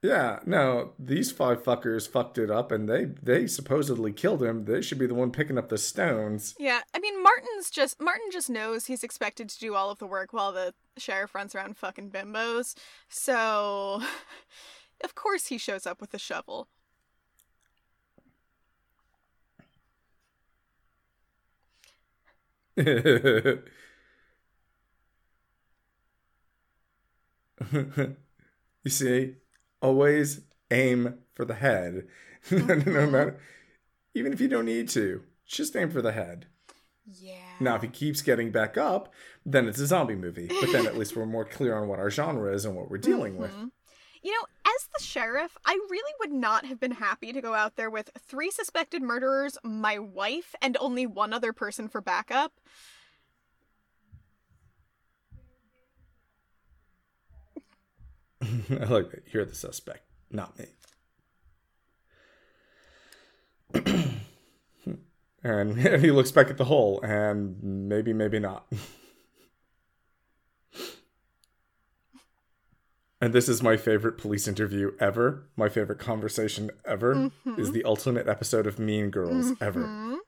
Yeah, no, these five fuckers fucked it up and they they supposedly killed him. They should be the one picking up the stones. Yeah, I mean Martin's just Martin just knows he's expected to do all of the work while the sheriff runs around fucking bimbos. So Of course he shows up with a shovel. you see, always aim for the head. no, matter, uh-huh. even if you don't need to, just aim for the head. Yeah. Now, if he keeps getting back up, then it's a zombie movie. But then at least we're more clear on what our genre is and what we're dealing mm-hmm. with. You know, the sheriff, I really would not have been happy to go out there with three suspected murderers, my wife, and only one other person for backup. I like that. You're the suspect, not me. Hmm. and, and he looks back at the hole, and maybe, maybe not. and this is my favorite police interview ever. My favorite conversation ever is the ultimate episode of Mean Girls ever. Mhm.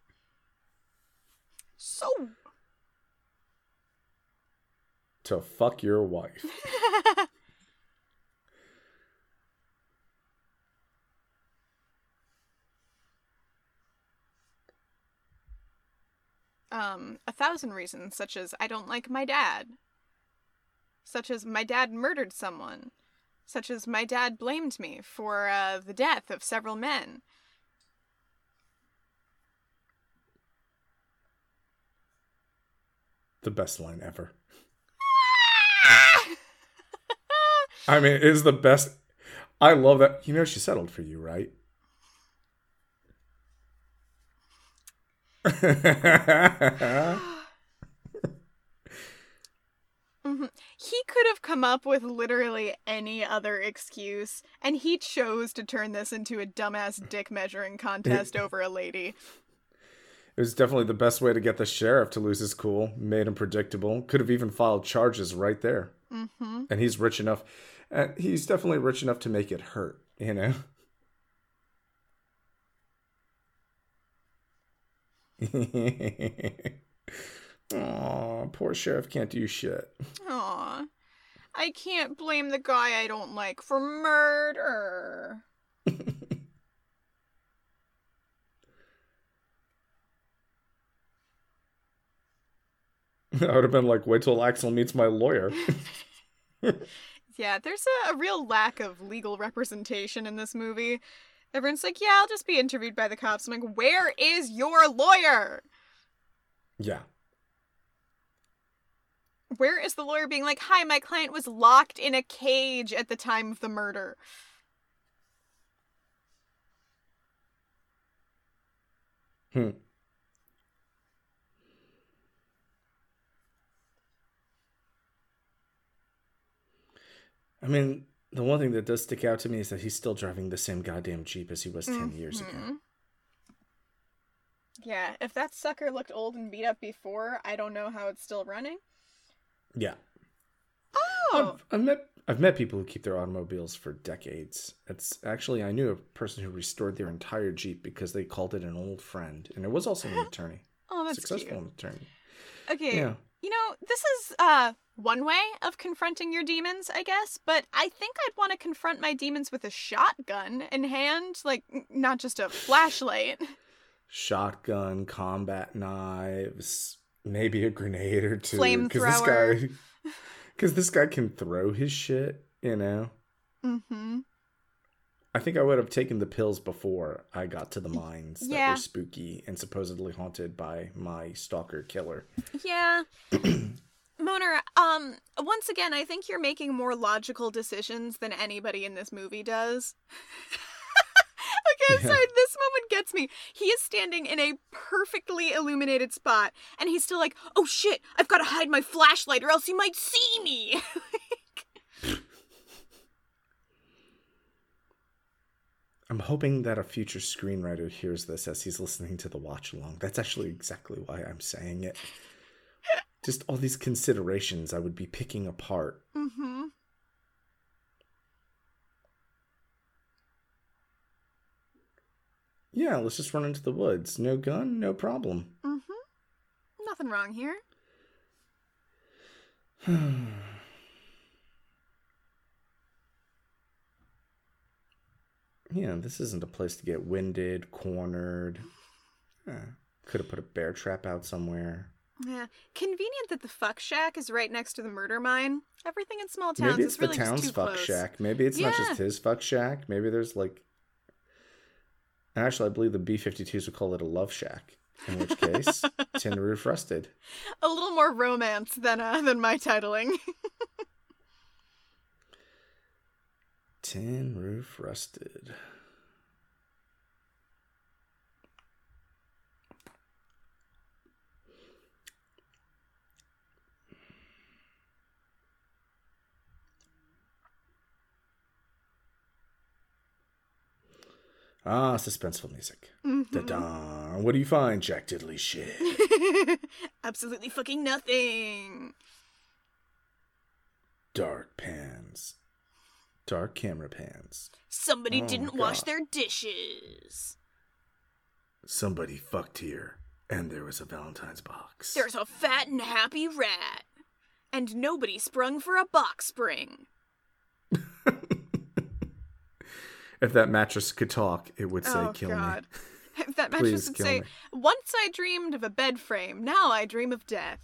So. To fuck your wife. um, a thousand reasons, such as I don't like my dad, such as my dad murdered someone, such as my dad blamed me for uh, the death of several men. The best line ever. I mean, it is the best. I love that. You know, she settled for you, right? Mhm. He could have come up with literally any other excuse, and he chose to turn this into a dumbass dick measuring contest over a lady. It was definitely the best way to get the sheriff to lose his cool. Made him predictable. Could have even filed charges right there. Mm-hmm. And he's rich enough. And he's definitely rich enough to make it hurt, you know? Aw, poor sheriff can't do shit. Aw. I can't blame the guy I don't like for murder. I would have been like, wait till Axel meets my lawyer. Yeah, there's a, a real lack of legal representation in this movie. Everyone's like, yeah, I'll just be interviewed by the cops. I'm like, where is your lawyer? yeah. Where is the lawyer being like, hi, my client was locked in a cage at the time of the murder? Hmm. I mean, the one thing that does stick out to me is that he's still driving the same goddamn Jeep as he was 10 years ago. Mhm. Yeah, if that sucker looked old and beat up before, I don't know how it's still running. Yeah. Oh, I've, I've met I've met people who keep their automobiles for decades. It's actually I knew a person who restored their entire Jeep because they called it an old friend, and it was also an attorney, oh, that's successful cute. attorney. Okay, Yeah. you know, this is uh one way of confronting your demons, I guess, but I think I'd want to confront my demons with a shotgun in hand, like not just a flashlight. Shotgun, combat knives, maybe a grenade or two. this guy, because this guy can throw his shit. You know. Mm-hmm. I think I would have taken the pills before I got to the mines that were spooky and supposedly haunted by my stalker killer. Yeah. Moner, um, once again, I think you're making more logical decisions than anybody in this movie does. Yeah. this moment gets me. He is standing in a perfectly illuminated spot, and he's still like, oh shit, I've got to hide my flashlight or else you might see me. I'm hoping that a future screenwriter hears this as he's listening to the watch along. That's actually exactly why I'm saying it. Just all these considerations I would be picking apart. mm-hmm. Yeah, let's just run into the woods. No gun, no problem. Mm-hmm. Nothing wrong here. yeah, this isn't a place to get winded, cornered. Eh, Could have put a bear trap out somewhere. Yeah. Convenient that the fuck shack is right next to the murder mine. Everything in small towns Maybe it's is really the town's fuck close. shack. Maybe it's not just his fuck shack. Maybe there's like. And actually, I believe the B 52s would call it a love shack. In which case, tin roof rusted. A little more romance than uh, than my titling. Tin roof rusted. Ah, suspenseful music. Mm-hmm. Da-da. What do you find, Jack Diddley shit? Absolutely fucking nothing. Dark pans. Dark camera pans. Somebody Oh, didn't wash their dishes. Somebody fucked here, and there was a Valentine's box. There's a fat and happy rat. And nobody sprung for a box spring. If that mattress could talk, it would say, oh, kill God. If that mattress would say, me. Once I dreamed of a bed frame, now I dream of death.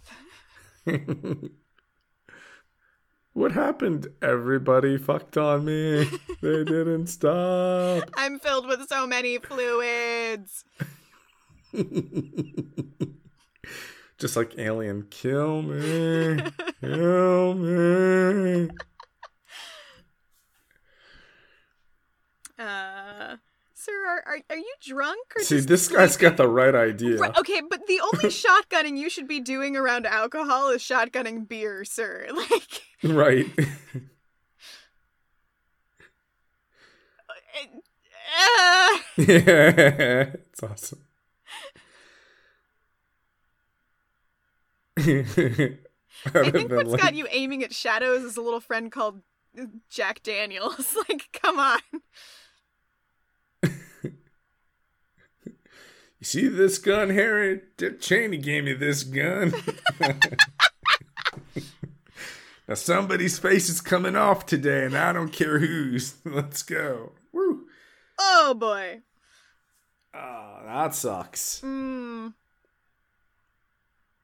what happened? Everybody fucked on me. they didn't stop. I'm filled with so many fluids. Just like Alien, kill me. kill me. Uh, sir, are, are, are you drunk or See, this guy's got the right idea. Right, okay, but the only shotgunning you should be doing around alcohol is shotgunning beer, sir. Like, Right. uh, yeah, it's awesome. I think what's got you aiming at shadows is a little friend called Jack Daniels. like, come on. You see this gun, Harry? Dick Cheney gave me this gun. now somebody's face is coming off today, and I don't care whose. Let's go. Woo. Oh boy. Oh, that sucks. Hmm.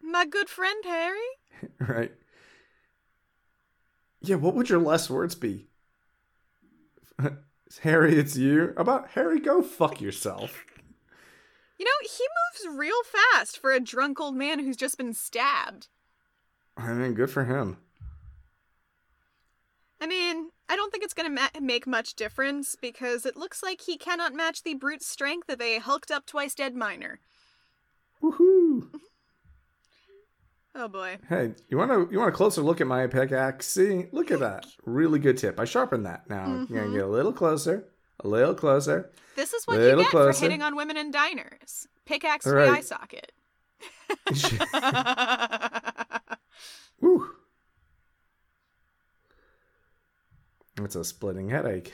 My good friend Harry. Right. Yeah, what would your last words be? Harry, it's you. About Harry, go fuck yourself. You know, he moves real fast for a drunk old man who's just been stabbed. I mean, good for him. I mean, I don't think it's going to ma- make much difference because it looks like he cannot match the brute strength of a hulked up twice dead miner. Oh boy. Hey, you want to you want a closer look at my pickaxe? See, look at that. Really good tip. I sharpened that. Now you're gonna mm-hmm. get a little closer, a little closer. This is what you get closer. for hitting on women in diners. Pickaxe to right. the eye socket. Woo! It's a splitting headache.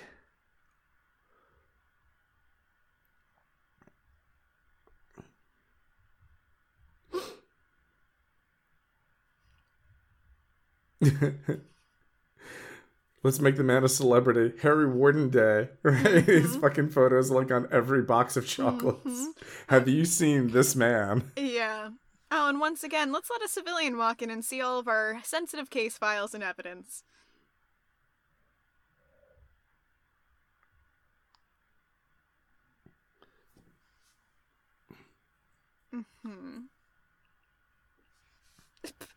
Let's make the man a celebrity. Harry Warden Day. Right? His fucking photos like on every box of chocolates. Mhm. Have you seen this man? yeah. Oh, and once again, let's let a civilian walk in and see all of our sensitive case files and evidence. Hmm.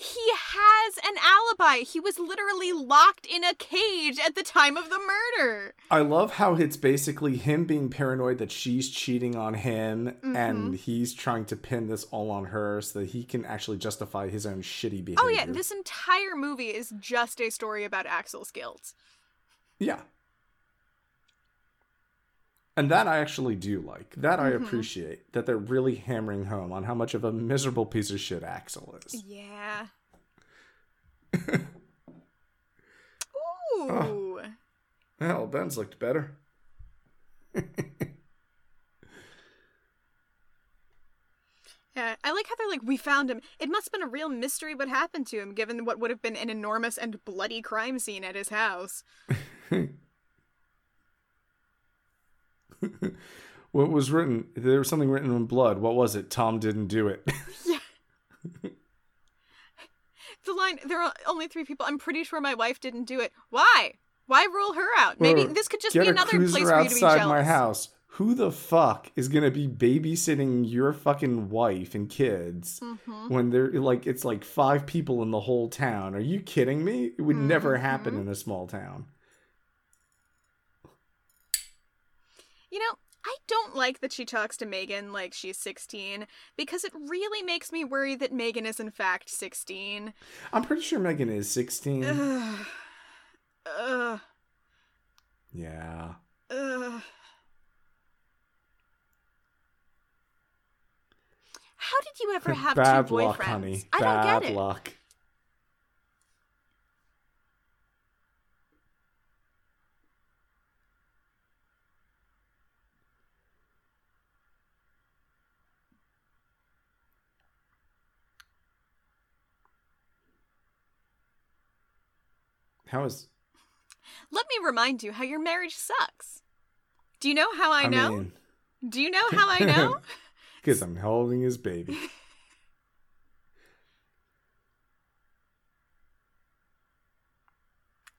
He has an alibi. He was literally locked in a cage at the time of the murder. I love how it's basically him being paranoid that she's cheating on him and mm-hmm. he's trying to pin this all on her so that he can actually justify his own shitty behavior. Oh yeah, this entire movie is just a story about Axel's guilt. Yeah. And that I actually do like. That I Mhm. appreciate. That they're really hammering home on how much of a miserable piece of shit Axel is. Yeah. Ah. Ooh. Well, Ben's looked better. Yeah, I like how they're like, we found him. It must have been a real mystery what happened to him, given what would have been an enormous and bloody crime scene at his house. what was written? There was something written in blood. What was it? Tom didn't do it. Yeah. the line, there are only three people. I'm pretty sure my wife didn't do it. Why? Why rule her out? Maybe Well, this could just be another place for you to be outside jealous. my house. Who the fuck is gonna be babysitting your fucking wife and kids Mhm. when they're like it's like five people in the whole town? Are you kidding me? It would never happen in a small town. You know, I don't like that she talks to Megan like she's 16 because it really makes me worry that Megan is in fact 16. I'm pretty sure Megan is 16. Ugh. Ugh. yeah. Ugh. How did you ever have Bad two boyfriends? luck, honey. I don't get it. luck. How is Let me remind you how your marriage sucks. Do you know how I, know? mean, Do you know how I know? because I'm holding his baby.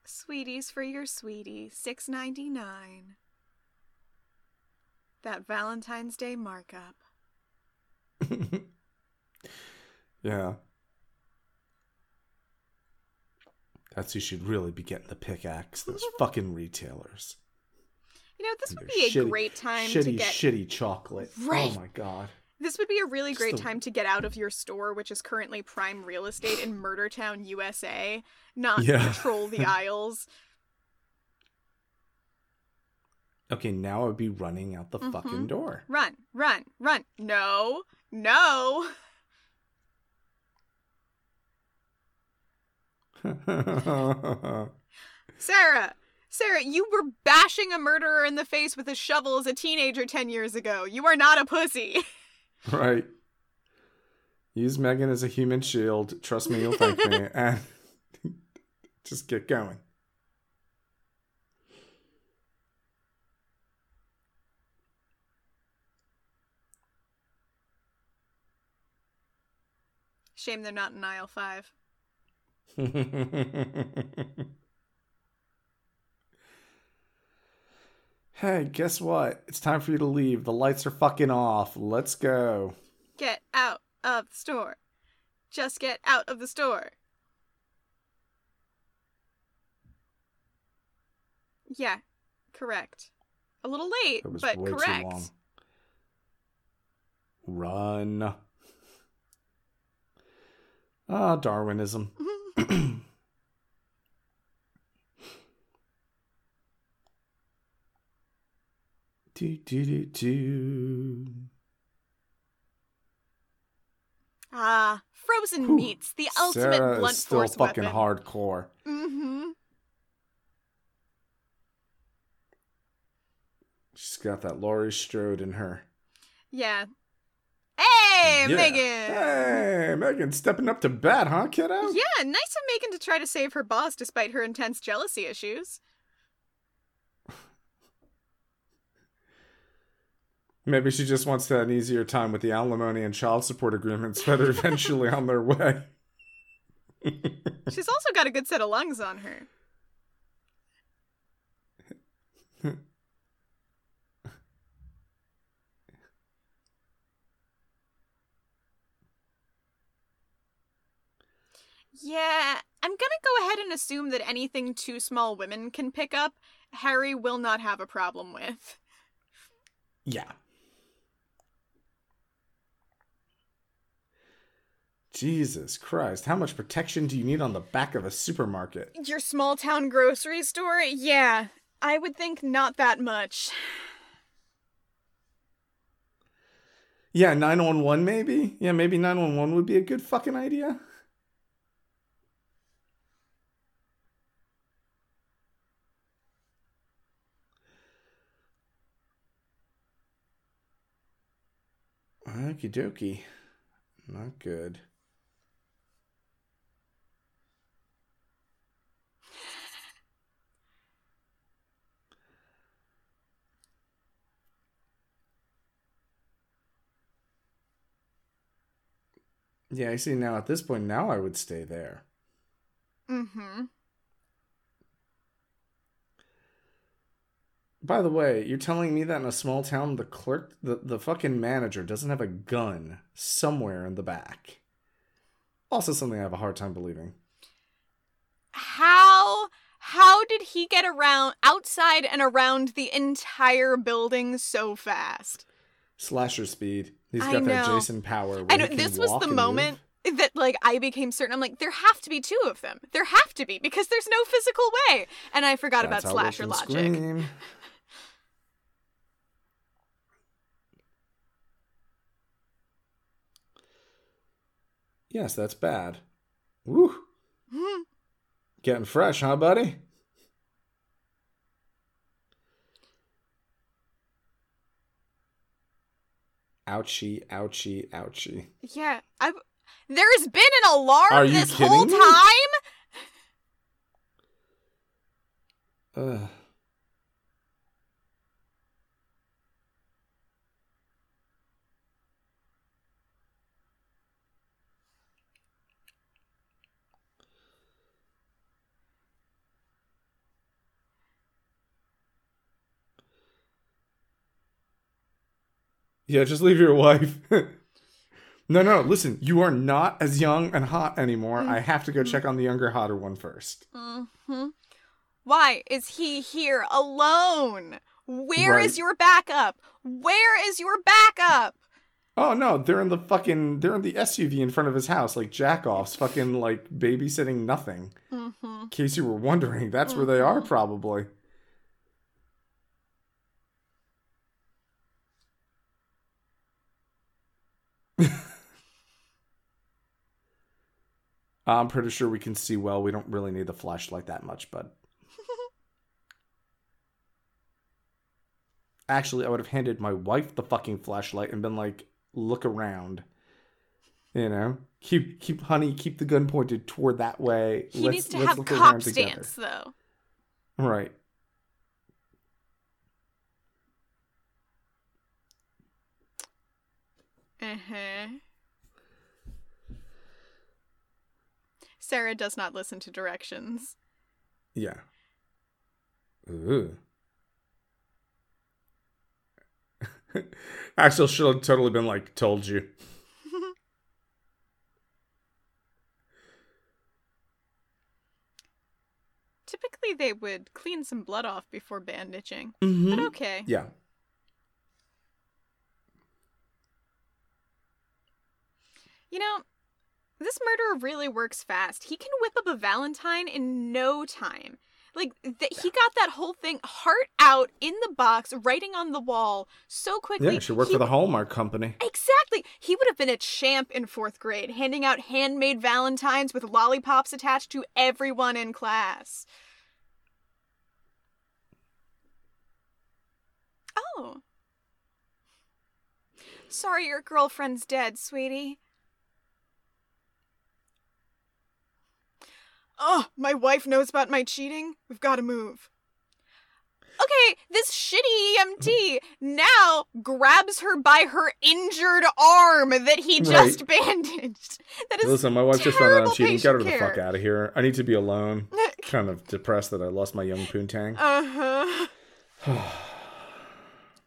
Sweeties for your sweetie, six ninety nine. That Valentine's Day markup. yeah. That's who should really be getting the pickaxe. Those fucking retailers. You know, this would be a shitty- great time shitty, to get. shitty chocolate. Right. Oh my god. This would be a really great the- time to get out of your store, which is currently prime real estate in Murdertown, USA, not Yeah. patrol the aisles. Okay, now I'd be running out the fucking Mhm. door. Run, run, run. No, no. Sarah, Sarah, you were bashing a murderer in the face with a shovel as a teenager 10 years ago. You are not a pussy. right. Use Megan as a human shield. Trust me, you'll thank me. And just get going. Shame they're not in aisle 5. hey, guess what? It's time for you to leave. The lights are fucking off. Let's go. Get out of the store. Just get out of the store. Yeah, correct. A little late, but correct. Run. Ah, Darwinism. Do do do do. ah, frozen Whew. meats, the ultimate Sarah blunt is still force fucking weapon. hardcore. Mm-hmm. She's got that Laurie Strode in her. Yeah. Hey, Yeah. Megan. Hey, Megan, stepping up to bat, huh, kiddo? Yeah, nice of Megan to try to save her boss despite her intense jealousy issues. Maybe she just wants to have an easier time with the alimony and child support agreements that are eventually on their way. She's also got a good set of lungs on her. Yeah, I'm gonna go ahead and assume that anything two small women can pick up, Harry will not have a problem with. Yeah. Jesus Christ, how much protection do you need on the back of a supermarket? Your small town grocery store? Yeah, I would think not that much. Yeah, 911 maybe? Yeah, maybe 911 would be a good fucking idea. Okie dokie. Not good. Yeah, I see now at this point, now I would stay there. Mm-hmm. By the way, you're telling me that in a small town, the clerk, the, the fucking manager doesn't have a gun somewhere in the back. Also, something I have a hard time believing. How how did he get around outside and around the entire building so fast? Slasher speed. He's got that. Jason power. I know this was the moment move. that like I became certain. I'm like, there have to be two of them. There have to be because there's no physical way. And I forgot That's about slasher logic. yes, that's bad. Woo. Hmm. Getting fresh, huh, buddy? Ouchie, ouchie, ouchie. Yeah, I. There's been an alarm Are you this whole time. Ugh. Yeah, just leave your wife. no, no, listen, you are not as young and hot anymore. I have to go check on the younger, hotter one first. hmm Why is he here alone? Where is Right. your backup? Where is your backup? Oh no, they're in the fucking they're in the SUV in front of his house, like jackoffs, fucking like babysitting nothing. Mm-hmm. In case you were wondering, that's where they are probably. I'm pretty sure we can see well. We don't really need the flashlight that much, but actually, I would have handed my wife the fucking flashlight and been like, "Look around." You know, keep keep honey, keep the gun pointed toward that way. He Let's- needs to let's have look cop around together." stance, though. Right. Uh-huh. Sarah does not listen to directions. Yeah. Ooh. Axel should have totally been like, told you. Typically, they would clean some blood off before bandaging, Mm-hmm. but okay. Yeah. You know, this murderer really works fast. He can whip up a Valentine in no time. Like th- he got that whole thing heart out in the box, writing on the wall so quickly. Yeah, she worked He for the Hallmark Company. Exactly. He would have been a champ in fourth grade, handing out handmade valentines with lollipops attached to everyone in class. Oh. Sorry your girlfriend's dead, sweetie. Oh, my wife knows about my cheating. We've got to move. Okay, this shitty EMT now grabs her by her injured arm that he just bandaged. That is Listen, my wife just found out I'm cheating. Get her the patient fuck out of here. I need to be alone. kind of depressed that I lost my young poontang. Uh huh.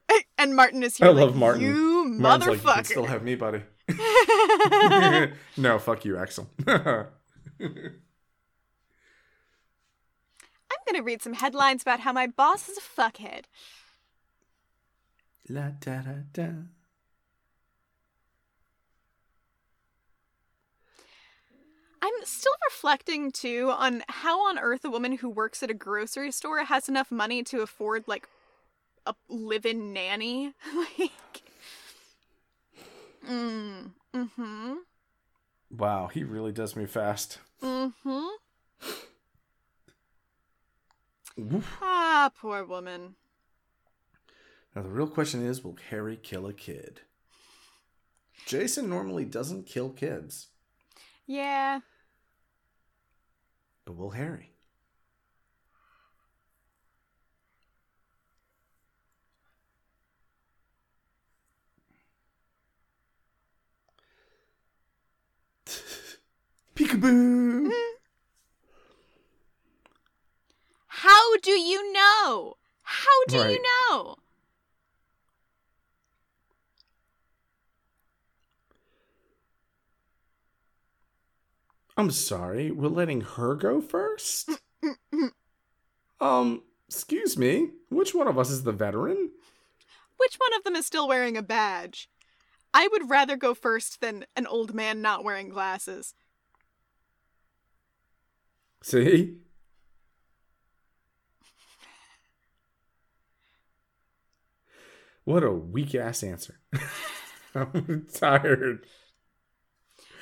and Martin is here. I like, love Martin. You Martin's like, you can still have me, buddy. no, fuck you, Axel. I'm gonna read some headlines about how my boss is a fuckhead. La da da da. I'm still reflecting too on how on earth a woman who works at a grocery store has enough money to afford like a live-in nanny. like, mm, mm-hmm, Wow, he really does me fast. mm-hmm. Oof. Ah, poor woman. Now the real question is, will Harry kill a kid? Jason normally doesn't kill kids, Yeah. but will Harry? Peekaboo! Do Right. you know? I'm sorry, we're letting her go first? um, excuse me, which one of us is the veteran? Which one of them is still wearing a badge? I would rather go first than an old man not wearing glasses. See? What a weak ass answer. I'm tired.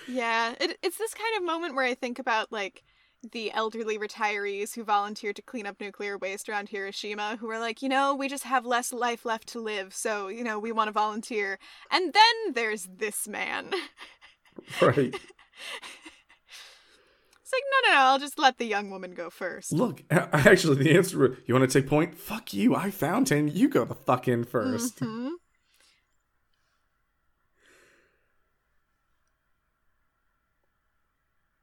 Yeah, it, it's this kind of moment where I think about like the elderly retirees who volunteered to clean up nuclear waste around Hiroshima who are like, you know, we just have less life left to live, so, you know, we want to volunteer. And then there's this man. Right. It's like, no, no, no, I'll just let the young woman go first. Look, actually, the answer you want to take point? Fuck you. I found 10. You go the fuck in 1st Mhm.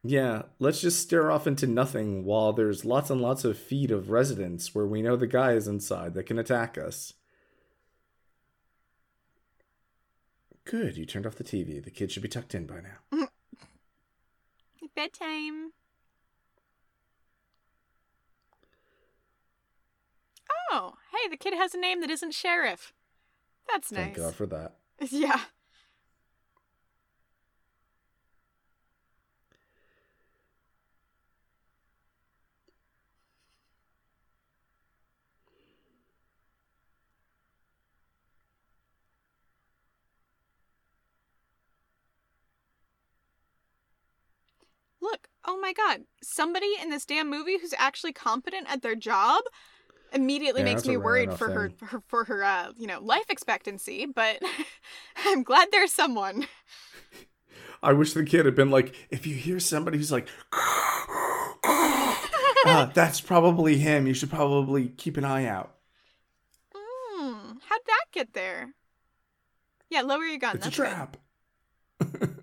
Yeah, let's just stare off into nothing while there's lots and lots of feet of residents where we know the guy is inside that can attack us. Good, you turned off the TV. The kid should be tucked in by now. Bedtime. Oh, hey, the kid has a name that isn't Sheriff. That's nice. Thank. God for that. Yeah. Look, oh my god, somebody in this damn movie who's actually competent at their job immediately Yeah, makes me worried for her, for her for her uh, you know, life expectancy, but I'm glad there's someone. I wish the kid had been like, if you hear somebody who's like, uh, that's probably him. You should probably keep an eye out. Hmm, how'd that get there? Yeah, lower your gun. It's a that's good. trap.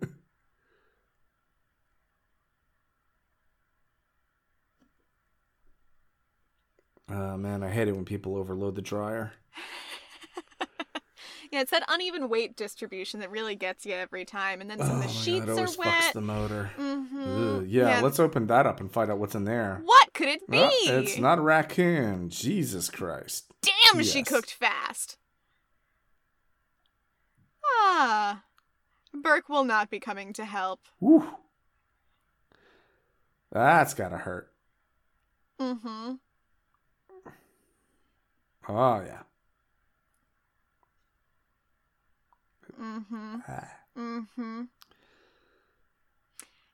Oh man, I hate it when people overload the dryer. Yeah, it's that uneven weight distribution that really gets you every time, and then some of the oh sheets god, are fucks wet. the motor. Mm-hmm. Ugh, yeah, let's open that up and find out what's in there. What could it be? Ah, it's not a raccoon. Jesus Christ. Damn, she cooked fast. Ah, Burke will not be coming to help. Woo. That's gotta hurt. Mm-hmm. Oh yeah. Mm-hmm. Ah. Mm-hmm.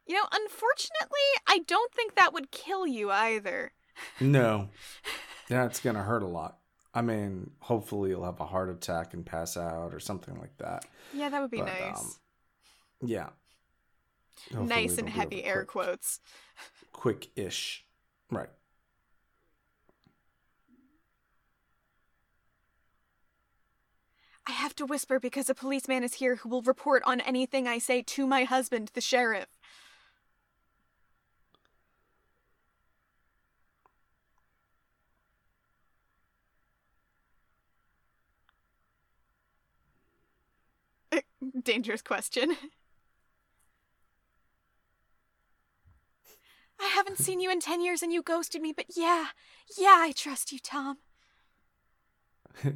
You know, unfortunately, I don't think that would kill you either. No. That's gonna hurt a lot. I mean, hopefully you'll have a heart attack and pass out or something like that. Yeah, that would be But, nice. um, Yeah. Hopefully nice and heavy air quick. quotes. Quick-ish. Right. I have to whisper because a policeman is here who will report on anything I say to my husband, the sheriff. Eh, Dangerous question. I haven't seen you in 10 years and you ghosted me, but yeah, yeah, I trust you, Tom.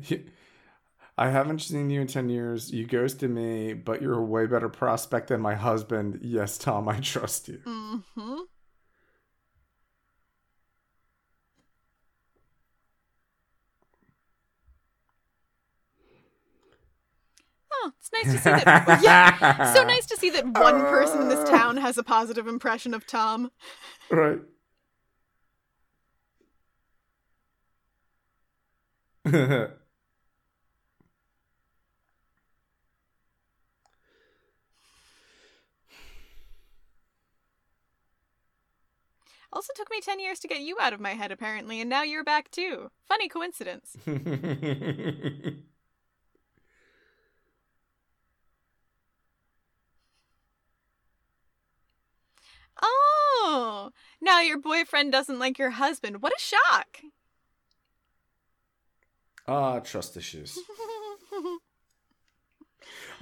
I haven't seen you in 10 years. You ghosted me, but you're a way better prospect than my husband. Yes, Tom, I trust you. Mm-hmm. Oh, it's nice to see that. yeah, so nice to see that one person in this town has a positive impression of Tom. Right. Also took me 10 years to get you out of my head, apparently, and now you're back too. Funny coincidence. Oh, now your boyfriend doesn't like your husband. What a shock. Ah, trust issues.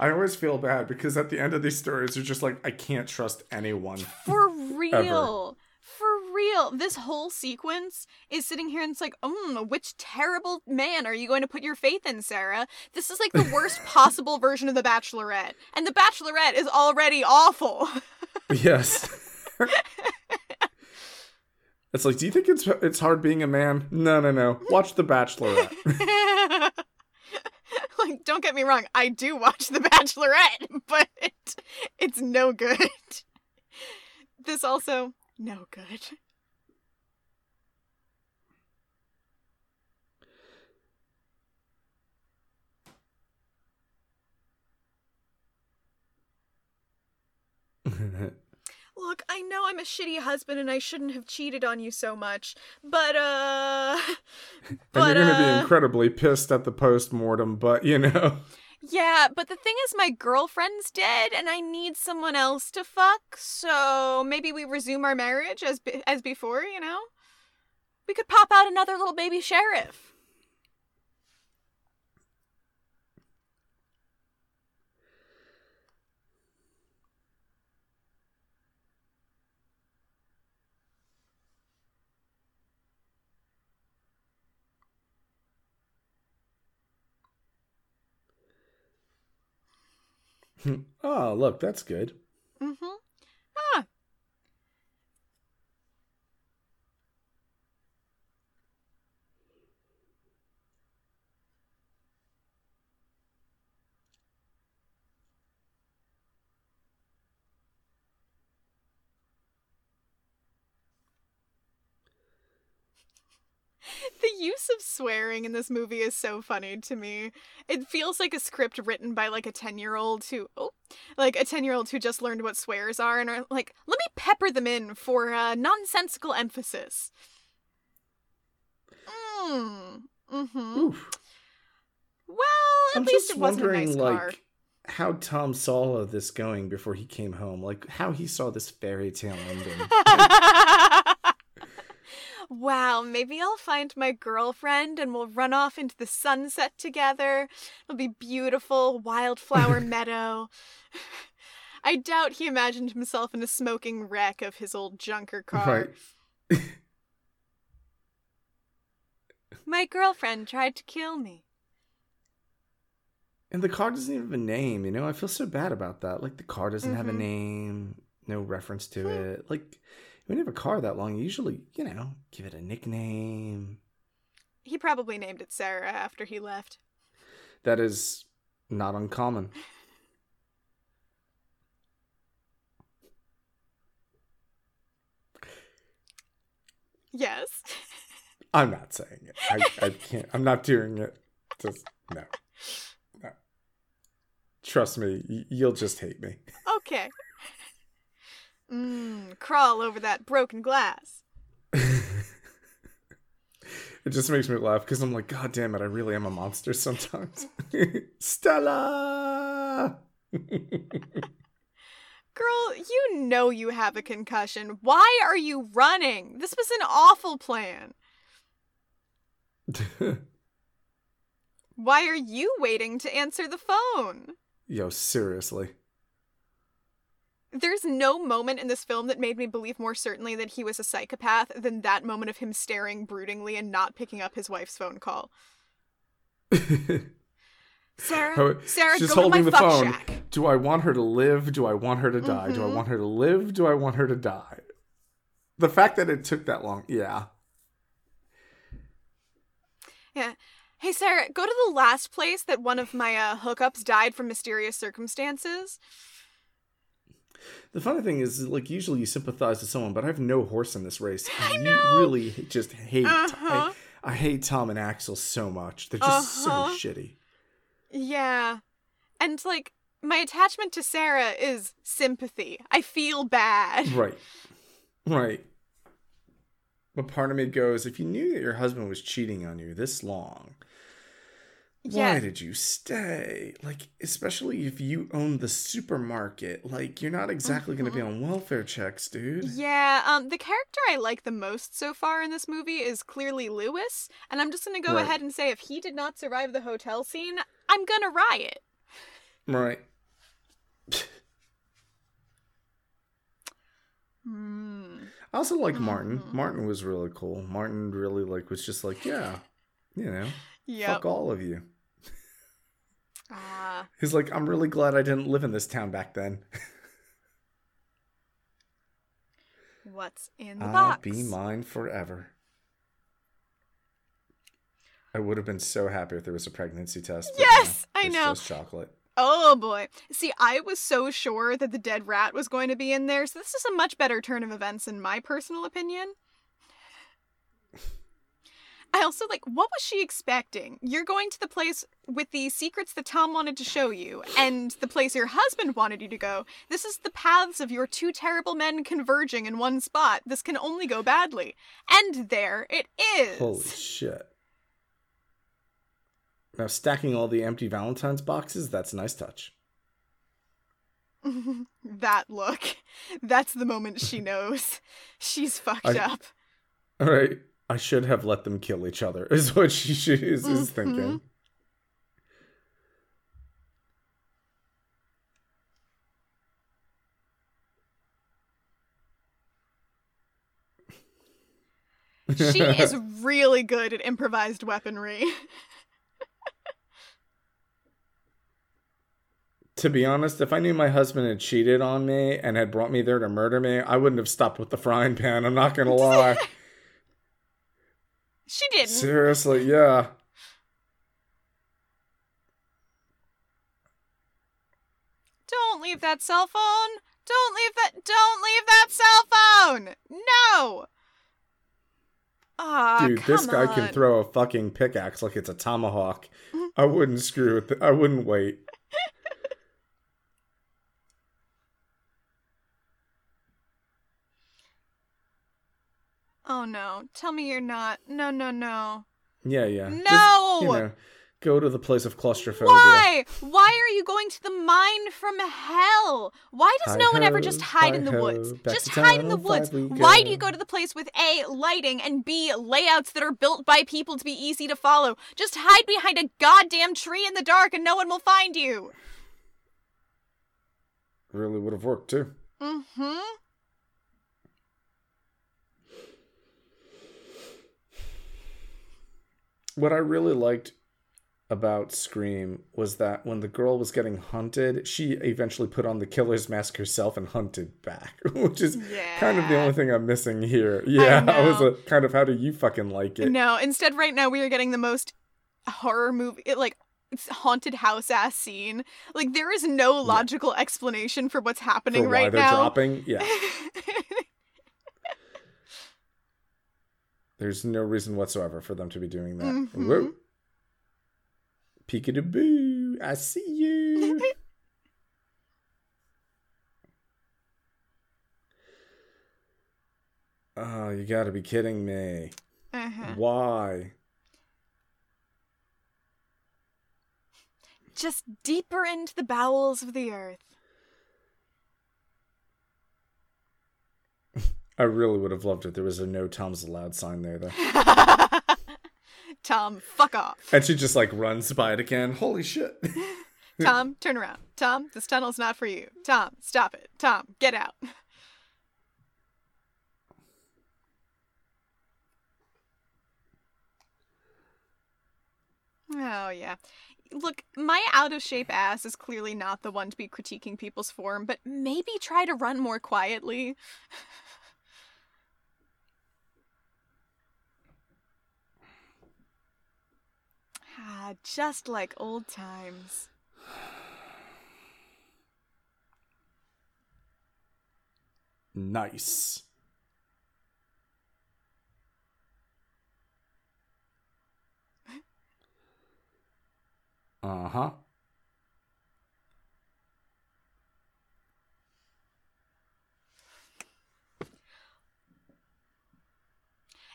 I always feel bad because at the end of these stories, you're just like, I can't trust anyone. For real. This whole sequence is sitting here and it's like, um, which terrible man are you going to put your faith in, Sarah? This is like the worst possible version of The Bachelorette. And The Bachelorette is already awful. yes. it's like, do you think it's it's hard being a man? No, no, no. Watch The Bachelorette. like, don't get me wrong, I do watch The Bachelorette, but it, it's no good. This also, no good. Look, I know I'm a shitty husband and I shouldn't have cheated on you so much, but uh and but, you're gonna uh, be incredibly pissed at the post mortem, but you know. Yeah, but the thing is my girlfriend's dead and I need someone else to fuck, so maybe we resume our marriage as be- as before, you know? We could pop out another little baby sheriff. Oh, look, that's good. Mhm. Ah. The use of swearing in this movie is so funny to me. It feels like a script written by like a 10-year-old who oh, like a 10-year-old who just learned what swears are and are like, "Let me pepper them in for uh, nonsensical emphasis." Mm. Mhm. Oof. Well, at I'm least just it wasn't a wondering, nice like, car. how Tom saw this going before he came home. Like, how he saw this fairy tale ending. wow, maybe I'll find my girlfriend and we'll run off into the sunset together. It'll be beautiful, wildflower meadow. I doubt he imagined himself in a smoking wreck of his old junker car. right. My girlfriend tried to kill me. And the car doesn't even have a name, you know? I feel so bad about that. Like, the car doesn't have a Mhm. name, no reference to Hmm. it. Like, when you have a car that long, you usually, you know, give it a nickname. He probably named it Sarah after he left. That is not uncommon. Yes. I'm not saying it. I, I can't. I'm not doing it. Just, no. No. Trust me, y- you'll just hate me. Okay. Mmm, crawl over that broken glass. it just makes me laugh because I'm like, God damn it, I really am a monster sometimes. Stella! Girl, you know you have a concussion. Why are you running? This was an awful plan. Why are you waiting to answer the phone? Yo, seriously. There's no moment in this film that made me believe more certainly that he was a psychopath than that moment of him staring broodingly and not picking up his wife's phone call. Sarah, Oh, Sarah, She's go to holding my the fuck phone. shack. Do I want her to live? Do I want her to die? Do I Mhm. want her to live? Do I want her to die? The fact that it took that long, yeah. Yeah. Hey, Sarah, go to the last place that one of my uh, hookups died from mysterious circumstances. The funny thing is, like, usually you sympathize with someone, but I have no horse in this race. I you know. really just hate. Uh-huh. I, I hate Tom and Axel so much. They're just Uh-huh. so shitty. Yeah. And, like, my attachment to Sarah is sympathy. I feel bad. Right. Right. But part of me goes, if you knew that your husband was cheating on you this long, why did you stay? Like, especially if you own the supermarket, like you're not exactly going to be Mhm. on welfare checks, dude. Yeah, um, the character I like the most so far in this movie is clearly Lewis, and I'm just gonna go Right. ahead and say if he did not survive the hotel scene, I'm gonna riot. Right. Hmm. I also like Martin. Mhm. Martin was really cool. Martin really like was just like, yeah, you know, Yep. fuck all of you. Ah. He's like, I'm really glad I didn't live in this town back then. what's in the I'll box? be mine forever. I would have been so happy if there was a pregnancy test. Yes, no, I know. Just chocolate. Oh boy. See, I was so sure that the dead rat was going to be in there, so this is a much better turn of events in my personal opinion. I also like what was she expecting? You're going to the place with the secrets that Tom wanted to show you and the place your husband wanted you to go. This is the paths of your two terrible men converging in one spot. This can only go badly. And there it is. Holy shit. Now stacking all the empty Valentine's boxes, that's a nice touch. that look. That's the moment she knows. She's fucked I- up. All right. I should have let them kill each other, is what she should, is, is Mhm. thinking. She is really good at improvised weaponry. To be honest, if I knew my husband had cheated on me and had brought me there to murder me, I wouldn't have stopped with the frying pan. I'm not gonna lie. She didn't. Seriously, yeah. Don't leave that cell phone. Don't leave that. Don't leave that cell phone. No. Ah, Dude, this guy can throw a fucking pickaxe like it's a tomahawk. I wouldn't screw with it. I wouldn't wait. Oh no! Tell me you're not. No, no, no. Yeah, yeah. No! Just, you know, go to the place of claustrophobia. Why? Why are you going to the mine from hell? Why does no one ever just hide in the hi-ho, woods? Just hide in the woods. Why do you go. go to the place with A, lighting, and B, layouts that are built by people to be easy to follow? Just hide behind a goddamn tree in the dark and no one will find you. Really would have worked too. Mm hmm. What I really liked about Scream was that when the girl was getting hunted, she eventually put on the killer's mask herself and hunted back, which is kind of the only thing I'm missing here. Yeah, I, was a, kind of how do you fucking like it? No, instead, right now we are getting the most horror movie, it, like it's haunted house ass scene. Like there is no logical explanation for what's For happening why right they're now. dropping? Yeah, there's no reason whatsoever for them to be doing that. Mhm. Whoa. Peekaboo, I see you. oh, you gotta be kidding me. uh-huh. Why? Just deeper into the bowels of the earth. I really would have loved it. There was a no Tom's allowed sign there though. Tom, fuck off. And she just like runs by it again. Holy shit. Tom, turn around. Tom, this tunnel's not for you. Tom, stop it. Tom, get out. Oh, yeah. Look, my out of shape ass is clearly not the one to be critiquing people's form, but maybe try to run more quietly. Ah, just like old times. nice. Uh huh.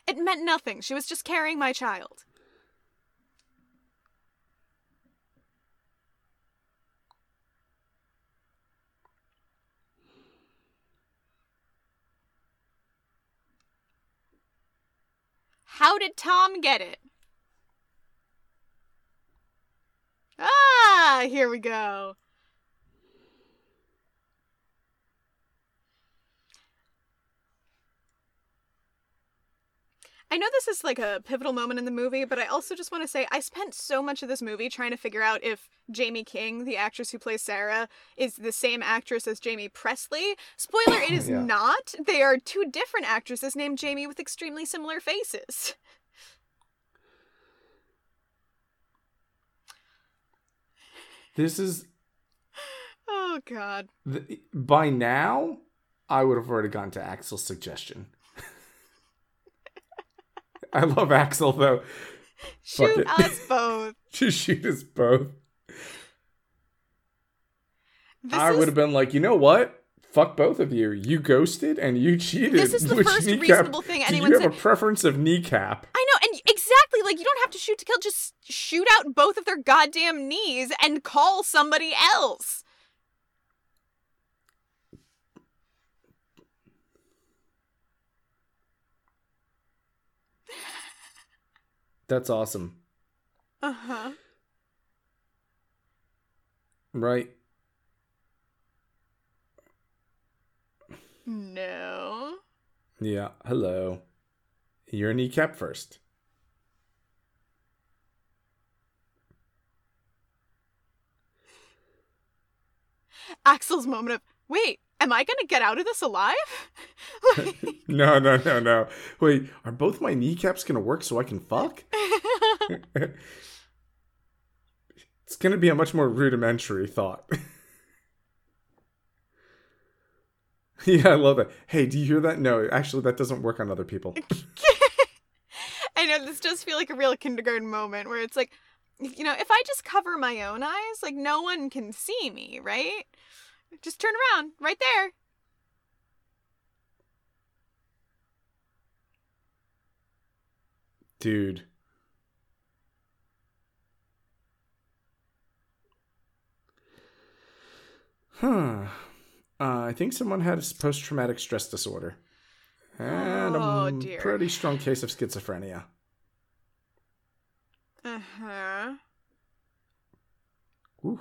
It meant nothing. She was just carrying my child. How did Tom get it? Ah, here we go. I know this is like a pivotal moment in the movie, but I also just want to say I spent so much of this movie trying to figure out if Jaime King, the actress who plays Sarah, is the same actress as Jaime Pressly. Spoiler, it is Yeah. not. They are two different actresses named Jamie with extremely similar faces. This is Oh god. the, by now. I would have already gone to Axel's suggestion. I love Axel though. Shoot us both. Just shoot us both. This I is, would have been like, you know what? Fuck both of you. You ghosted and you cheated. This is the first kneecap- reasonable thing Do anyone you have said. a preference of kneecap? I know, and exactly like you don't have to shoot to kill, just shoot out both of their goddamn knees and call somebody else. That's awesome. Uh-huh. Right? No. Yeah. Hello. Your kneecap first. Axel's moment of, wait, am I gonna get out of this alive? Like- No, no, no, no. Wait, are both my kneecaps gonna work so I can fuck? it's gonna be a much more rudimentary thought. yeah, I love it. Hey, do you hear that? No, actually, that doesn't work on other people. I know this does feel like a real kindergarten moment where it's like, you know, if I just cover my own eyes, like no one can see me, right? Just turn around, right there. Dude. Huh. Uh, I think someone had post traumatic stress disorder. And Oh, a dear. pretty strong case of schizophrenia. Uh huh. Ooh.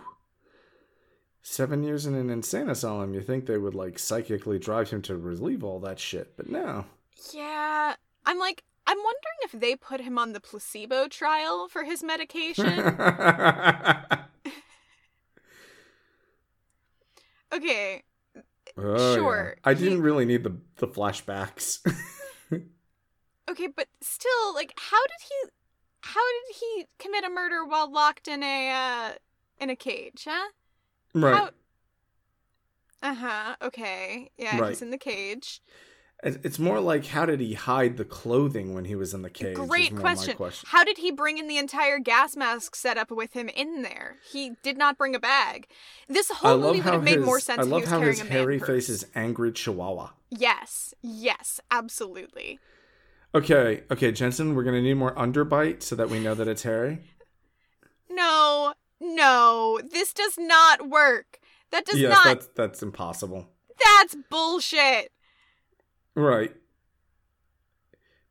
Seven years in an insane asylum, you think they would like psychically drive him to relieve all that shit, but no. Yeah. I'm like, I'm wondering if they put him on the placebo trial for his medication. okay. Oh, yeah. Sure, I he- didn't really need the the flashbacks. Okay, but still, like, how did he. How did he commit a murder while locked in a, uh, in a cage, huh? right. Uh huh. Okay. Yeah, Right. he's in the cage. It- It's more like how did he hide the clothing when he was in the cage? Great question. Question. How did he bring in the entire gas mask setup with him in there? He did not bring a bag. This whole movie would have made his, more sense I if love he was how carrying his hairy face is angry chihuahua. Yes. Yes. Absolutely. Okay, okay, Jensen, we're gonna need more underbite so that we know that it's hairy. No. No. This does not work. That does yes, not. that's that's impossible. That's bullshit. Right.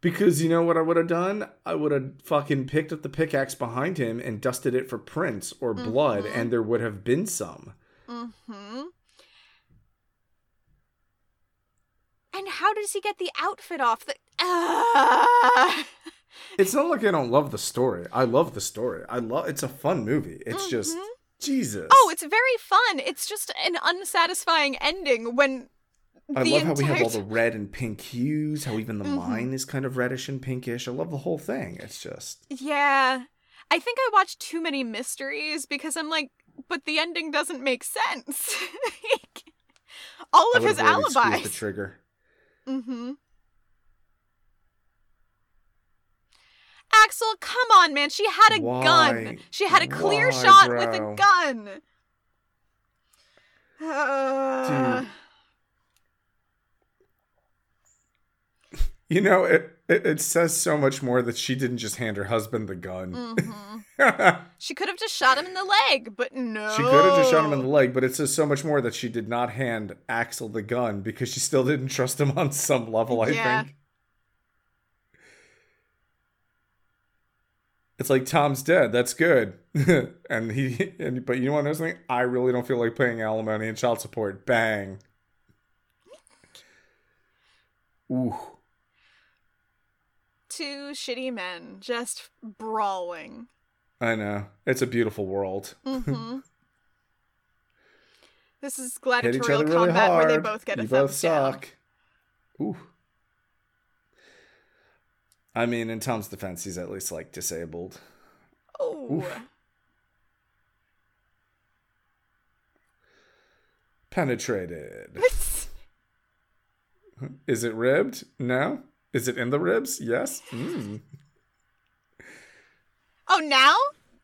Because you know what I would have done? I would have fucking picked up the pickaxe behind him and dusted it for prints or blood, Mhm. and there would have been some. Mm-hmm. And how does he get the outfit off? The! It's not like I don't love the story. I love the story. I love. It's a fun movie. It's just Mhm. Jesus. Oh, it's very fun. It's just an unsatisfying ending when I the love how we have all the red and pink hues. How even the Mhm. mine is kind of reddish and pinkish. I love the whole thing. It's just Yeah. I think I watched too many mysteries because I'm like, but the ending doesn't make sense. All of his already squeezed the alibis. trigger. Mm-hmm. Axel, come on, man. She had a Why? gun. She had a clear Why, shot with a gun. Uh, Dude. You know, it, it it says so much more that she didn't just hand her husband the gun. mhm. She could have just shot him in the leg, but no. She could have just shot him in the leg, but it says so much more that she did not hand Axel the gun because she still didn't trust him on some level, I Yeah. think. It's like Tom's dead. That's good. and he, and, but you know what? Another thing, I really don't feel like paying alimony and child support. Bang. Ooh. Two shitty men just brawling. I know. It's a beautiful world. Mm-hmm. this is gladiatorial other really combat where they both get a you thumbs both down. suck. Ooh. I mean, in Tom's defense, he's at least like disabled. Oh, Penetrated. Is it ribbed? No. Is it in the ribs? Yes. Mm. oh, now,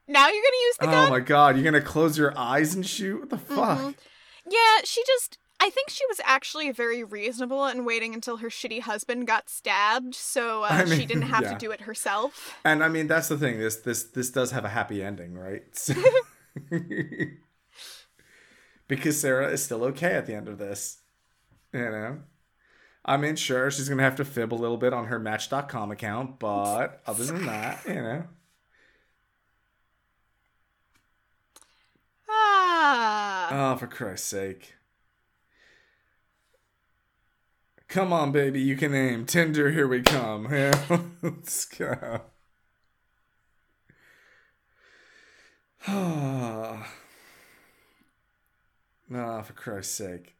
now you're gonna use the gun? Oh my god, you're gonna close your eyes and shoot? What the fuck? Mhm. Yeah, she just. I think she was actually very reasonable in waiting until her shitty husband got stabbed, so uh, I she didn't have yeah. to do it herself. And I mean, that's the thing. This this this does have a happy ending, right? So- because Sarah is still okay at the end of this. You know? I mean, sure, she's gonna have to fib a little bit on her Match.com account, but other than that, you know. Ah. Oh, for Christ's sake. Come on, baby, you can aim. Tinder, here we come. Yeah, let's go. Ah, oh, for Christ's sake.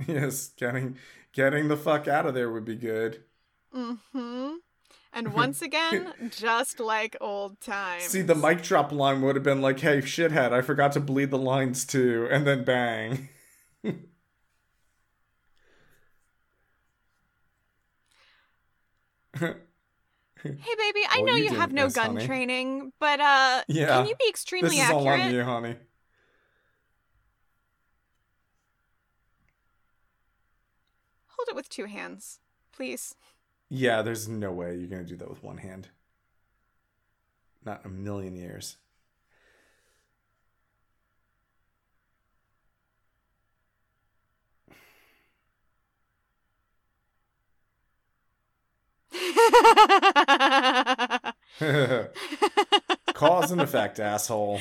Yes, getting getting the fuck out of there would be good. Mm-hmm. And once again, just like old times. See, the mic drop line would have been like, "Hey, shithead, I forgot to bleed the lines too," and then bang. Hey, baby, I Well, know you you, have no gun honey. training, but uh, Yeah. can you be this extremely is all accurate? on you, honey. Hold it with two hands, please. Yeah, there's no way you're gonna do that with one hand. Not in a million years. Cause and effect, asshole.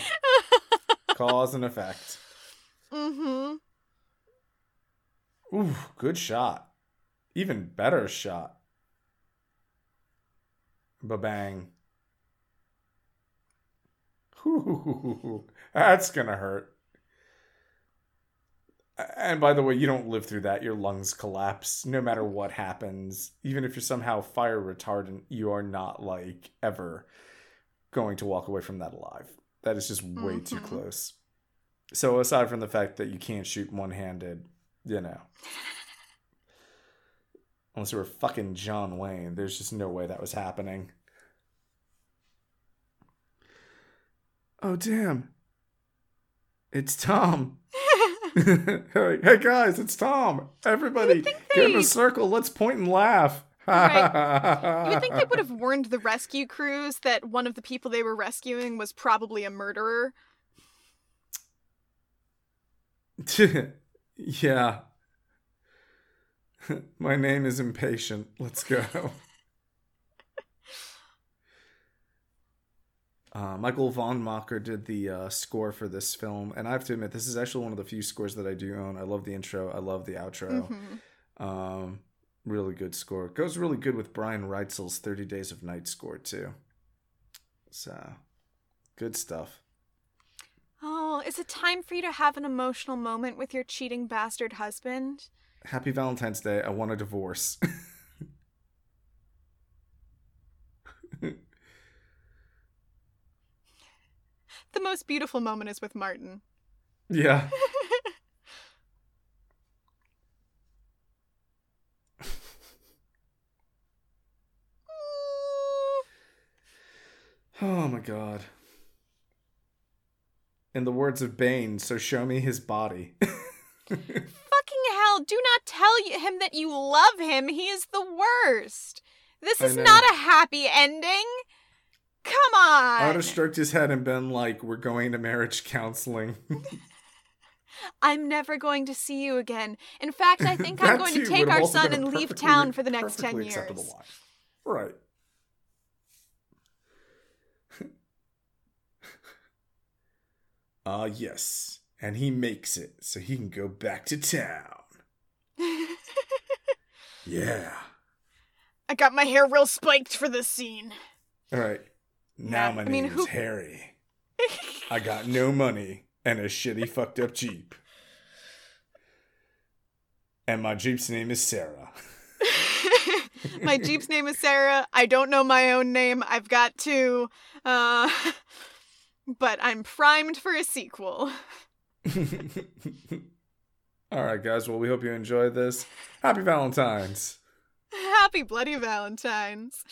Cause and effect. mm-hmm. Ooh, good shot. Even better shot. Ba-bang. That's gonna hurt. And by the way, you don't live through that. Your lungs collapse no matter what happens. Even if you're somehow fire retardant, you are not like ever going to walk away from that alive. That is just way too Mhm. close. So aside from the fact that you can't shoot one-handed, you know, unless you were fucking John Wayne, there's just no way that was happening. Oh damn! It's Tom. hey, hey guys, it's Tom. Everybody, get in a circle. Let's point and laugh. Right. You would think they would have warned the rescue crews that one of the people they were rescuing was probably a murderer. yeah. My name is Impatient. Let's go. Uh, Michael Wandmacher did the uh, score for this film, and I have to admit, this is actually one of the few scores that I do own. I love the intro, I love the outro. Mhm. Um, really good score. It goes really good with Brian Reitzell's 30 Days of Night score, too. So, good stuff. Oh, is it time for you to have an emotional moment with your cheating bastard husband? Happy Valentine's Day. I want a divorce. The most beautiful moment is with Martin. yeah. Oh my god. In the words of Bane, so show me his body. Do not tell him that you love him. He is the worst. This is not a happy ending. Come on. I would have stroked his head and been like, we're going to marriage counseling. I'm never going to see you again. In fact, I think I'm going to take our son and leave town for the next 10 years. line. Right. Ah, yes. And he makes it so he can go back to town. Yeah. I got my hair real spiked for this scene. All right. Now my I mean, name's who- Harry. I got no money and a shitty fucked up Jeep. And my Jeep's name is Sarah. my Jeep's name is Sarah. I don't know my own name. I've got two. Uh, but I'm primed for a sequel. All right, guys. Well, we hope you enjoyed this. Happy Valentine's. Happy Bloody Valentine's.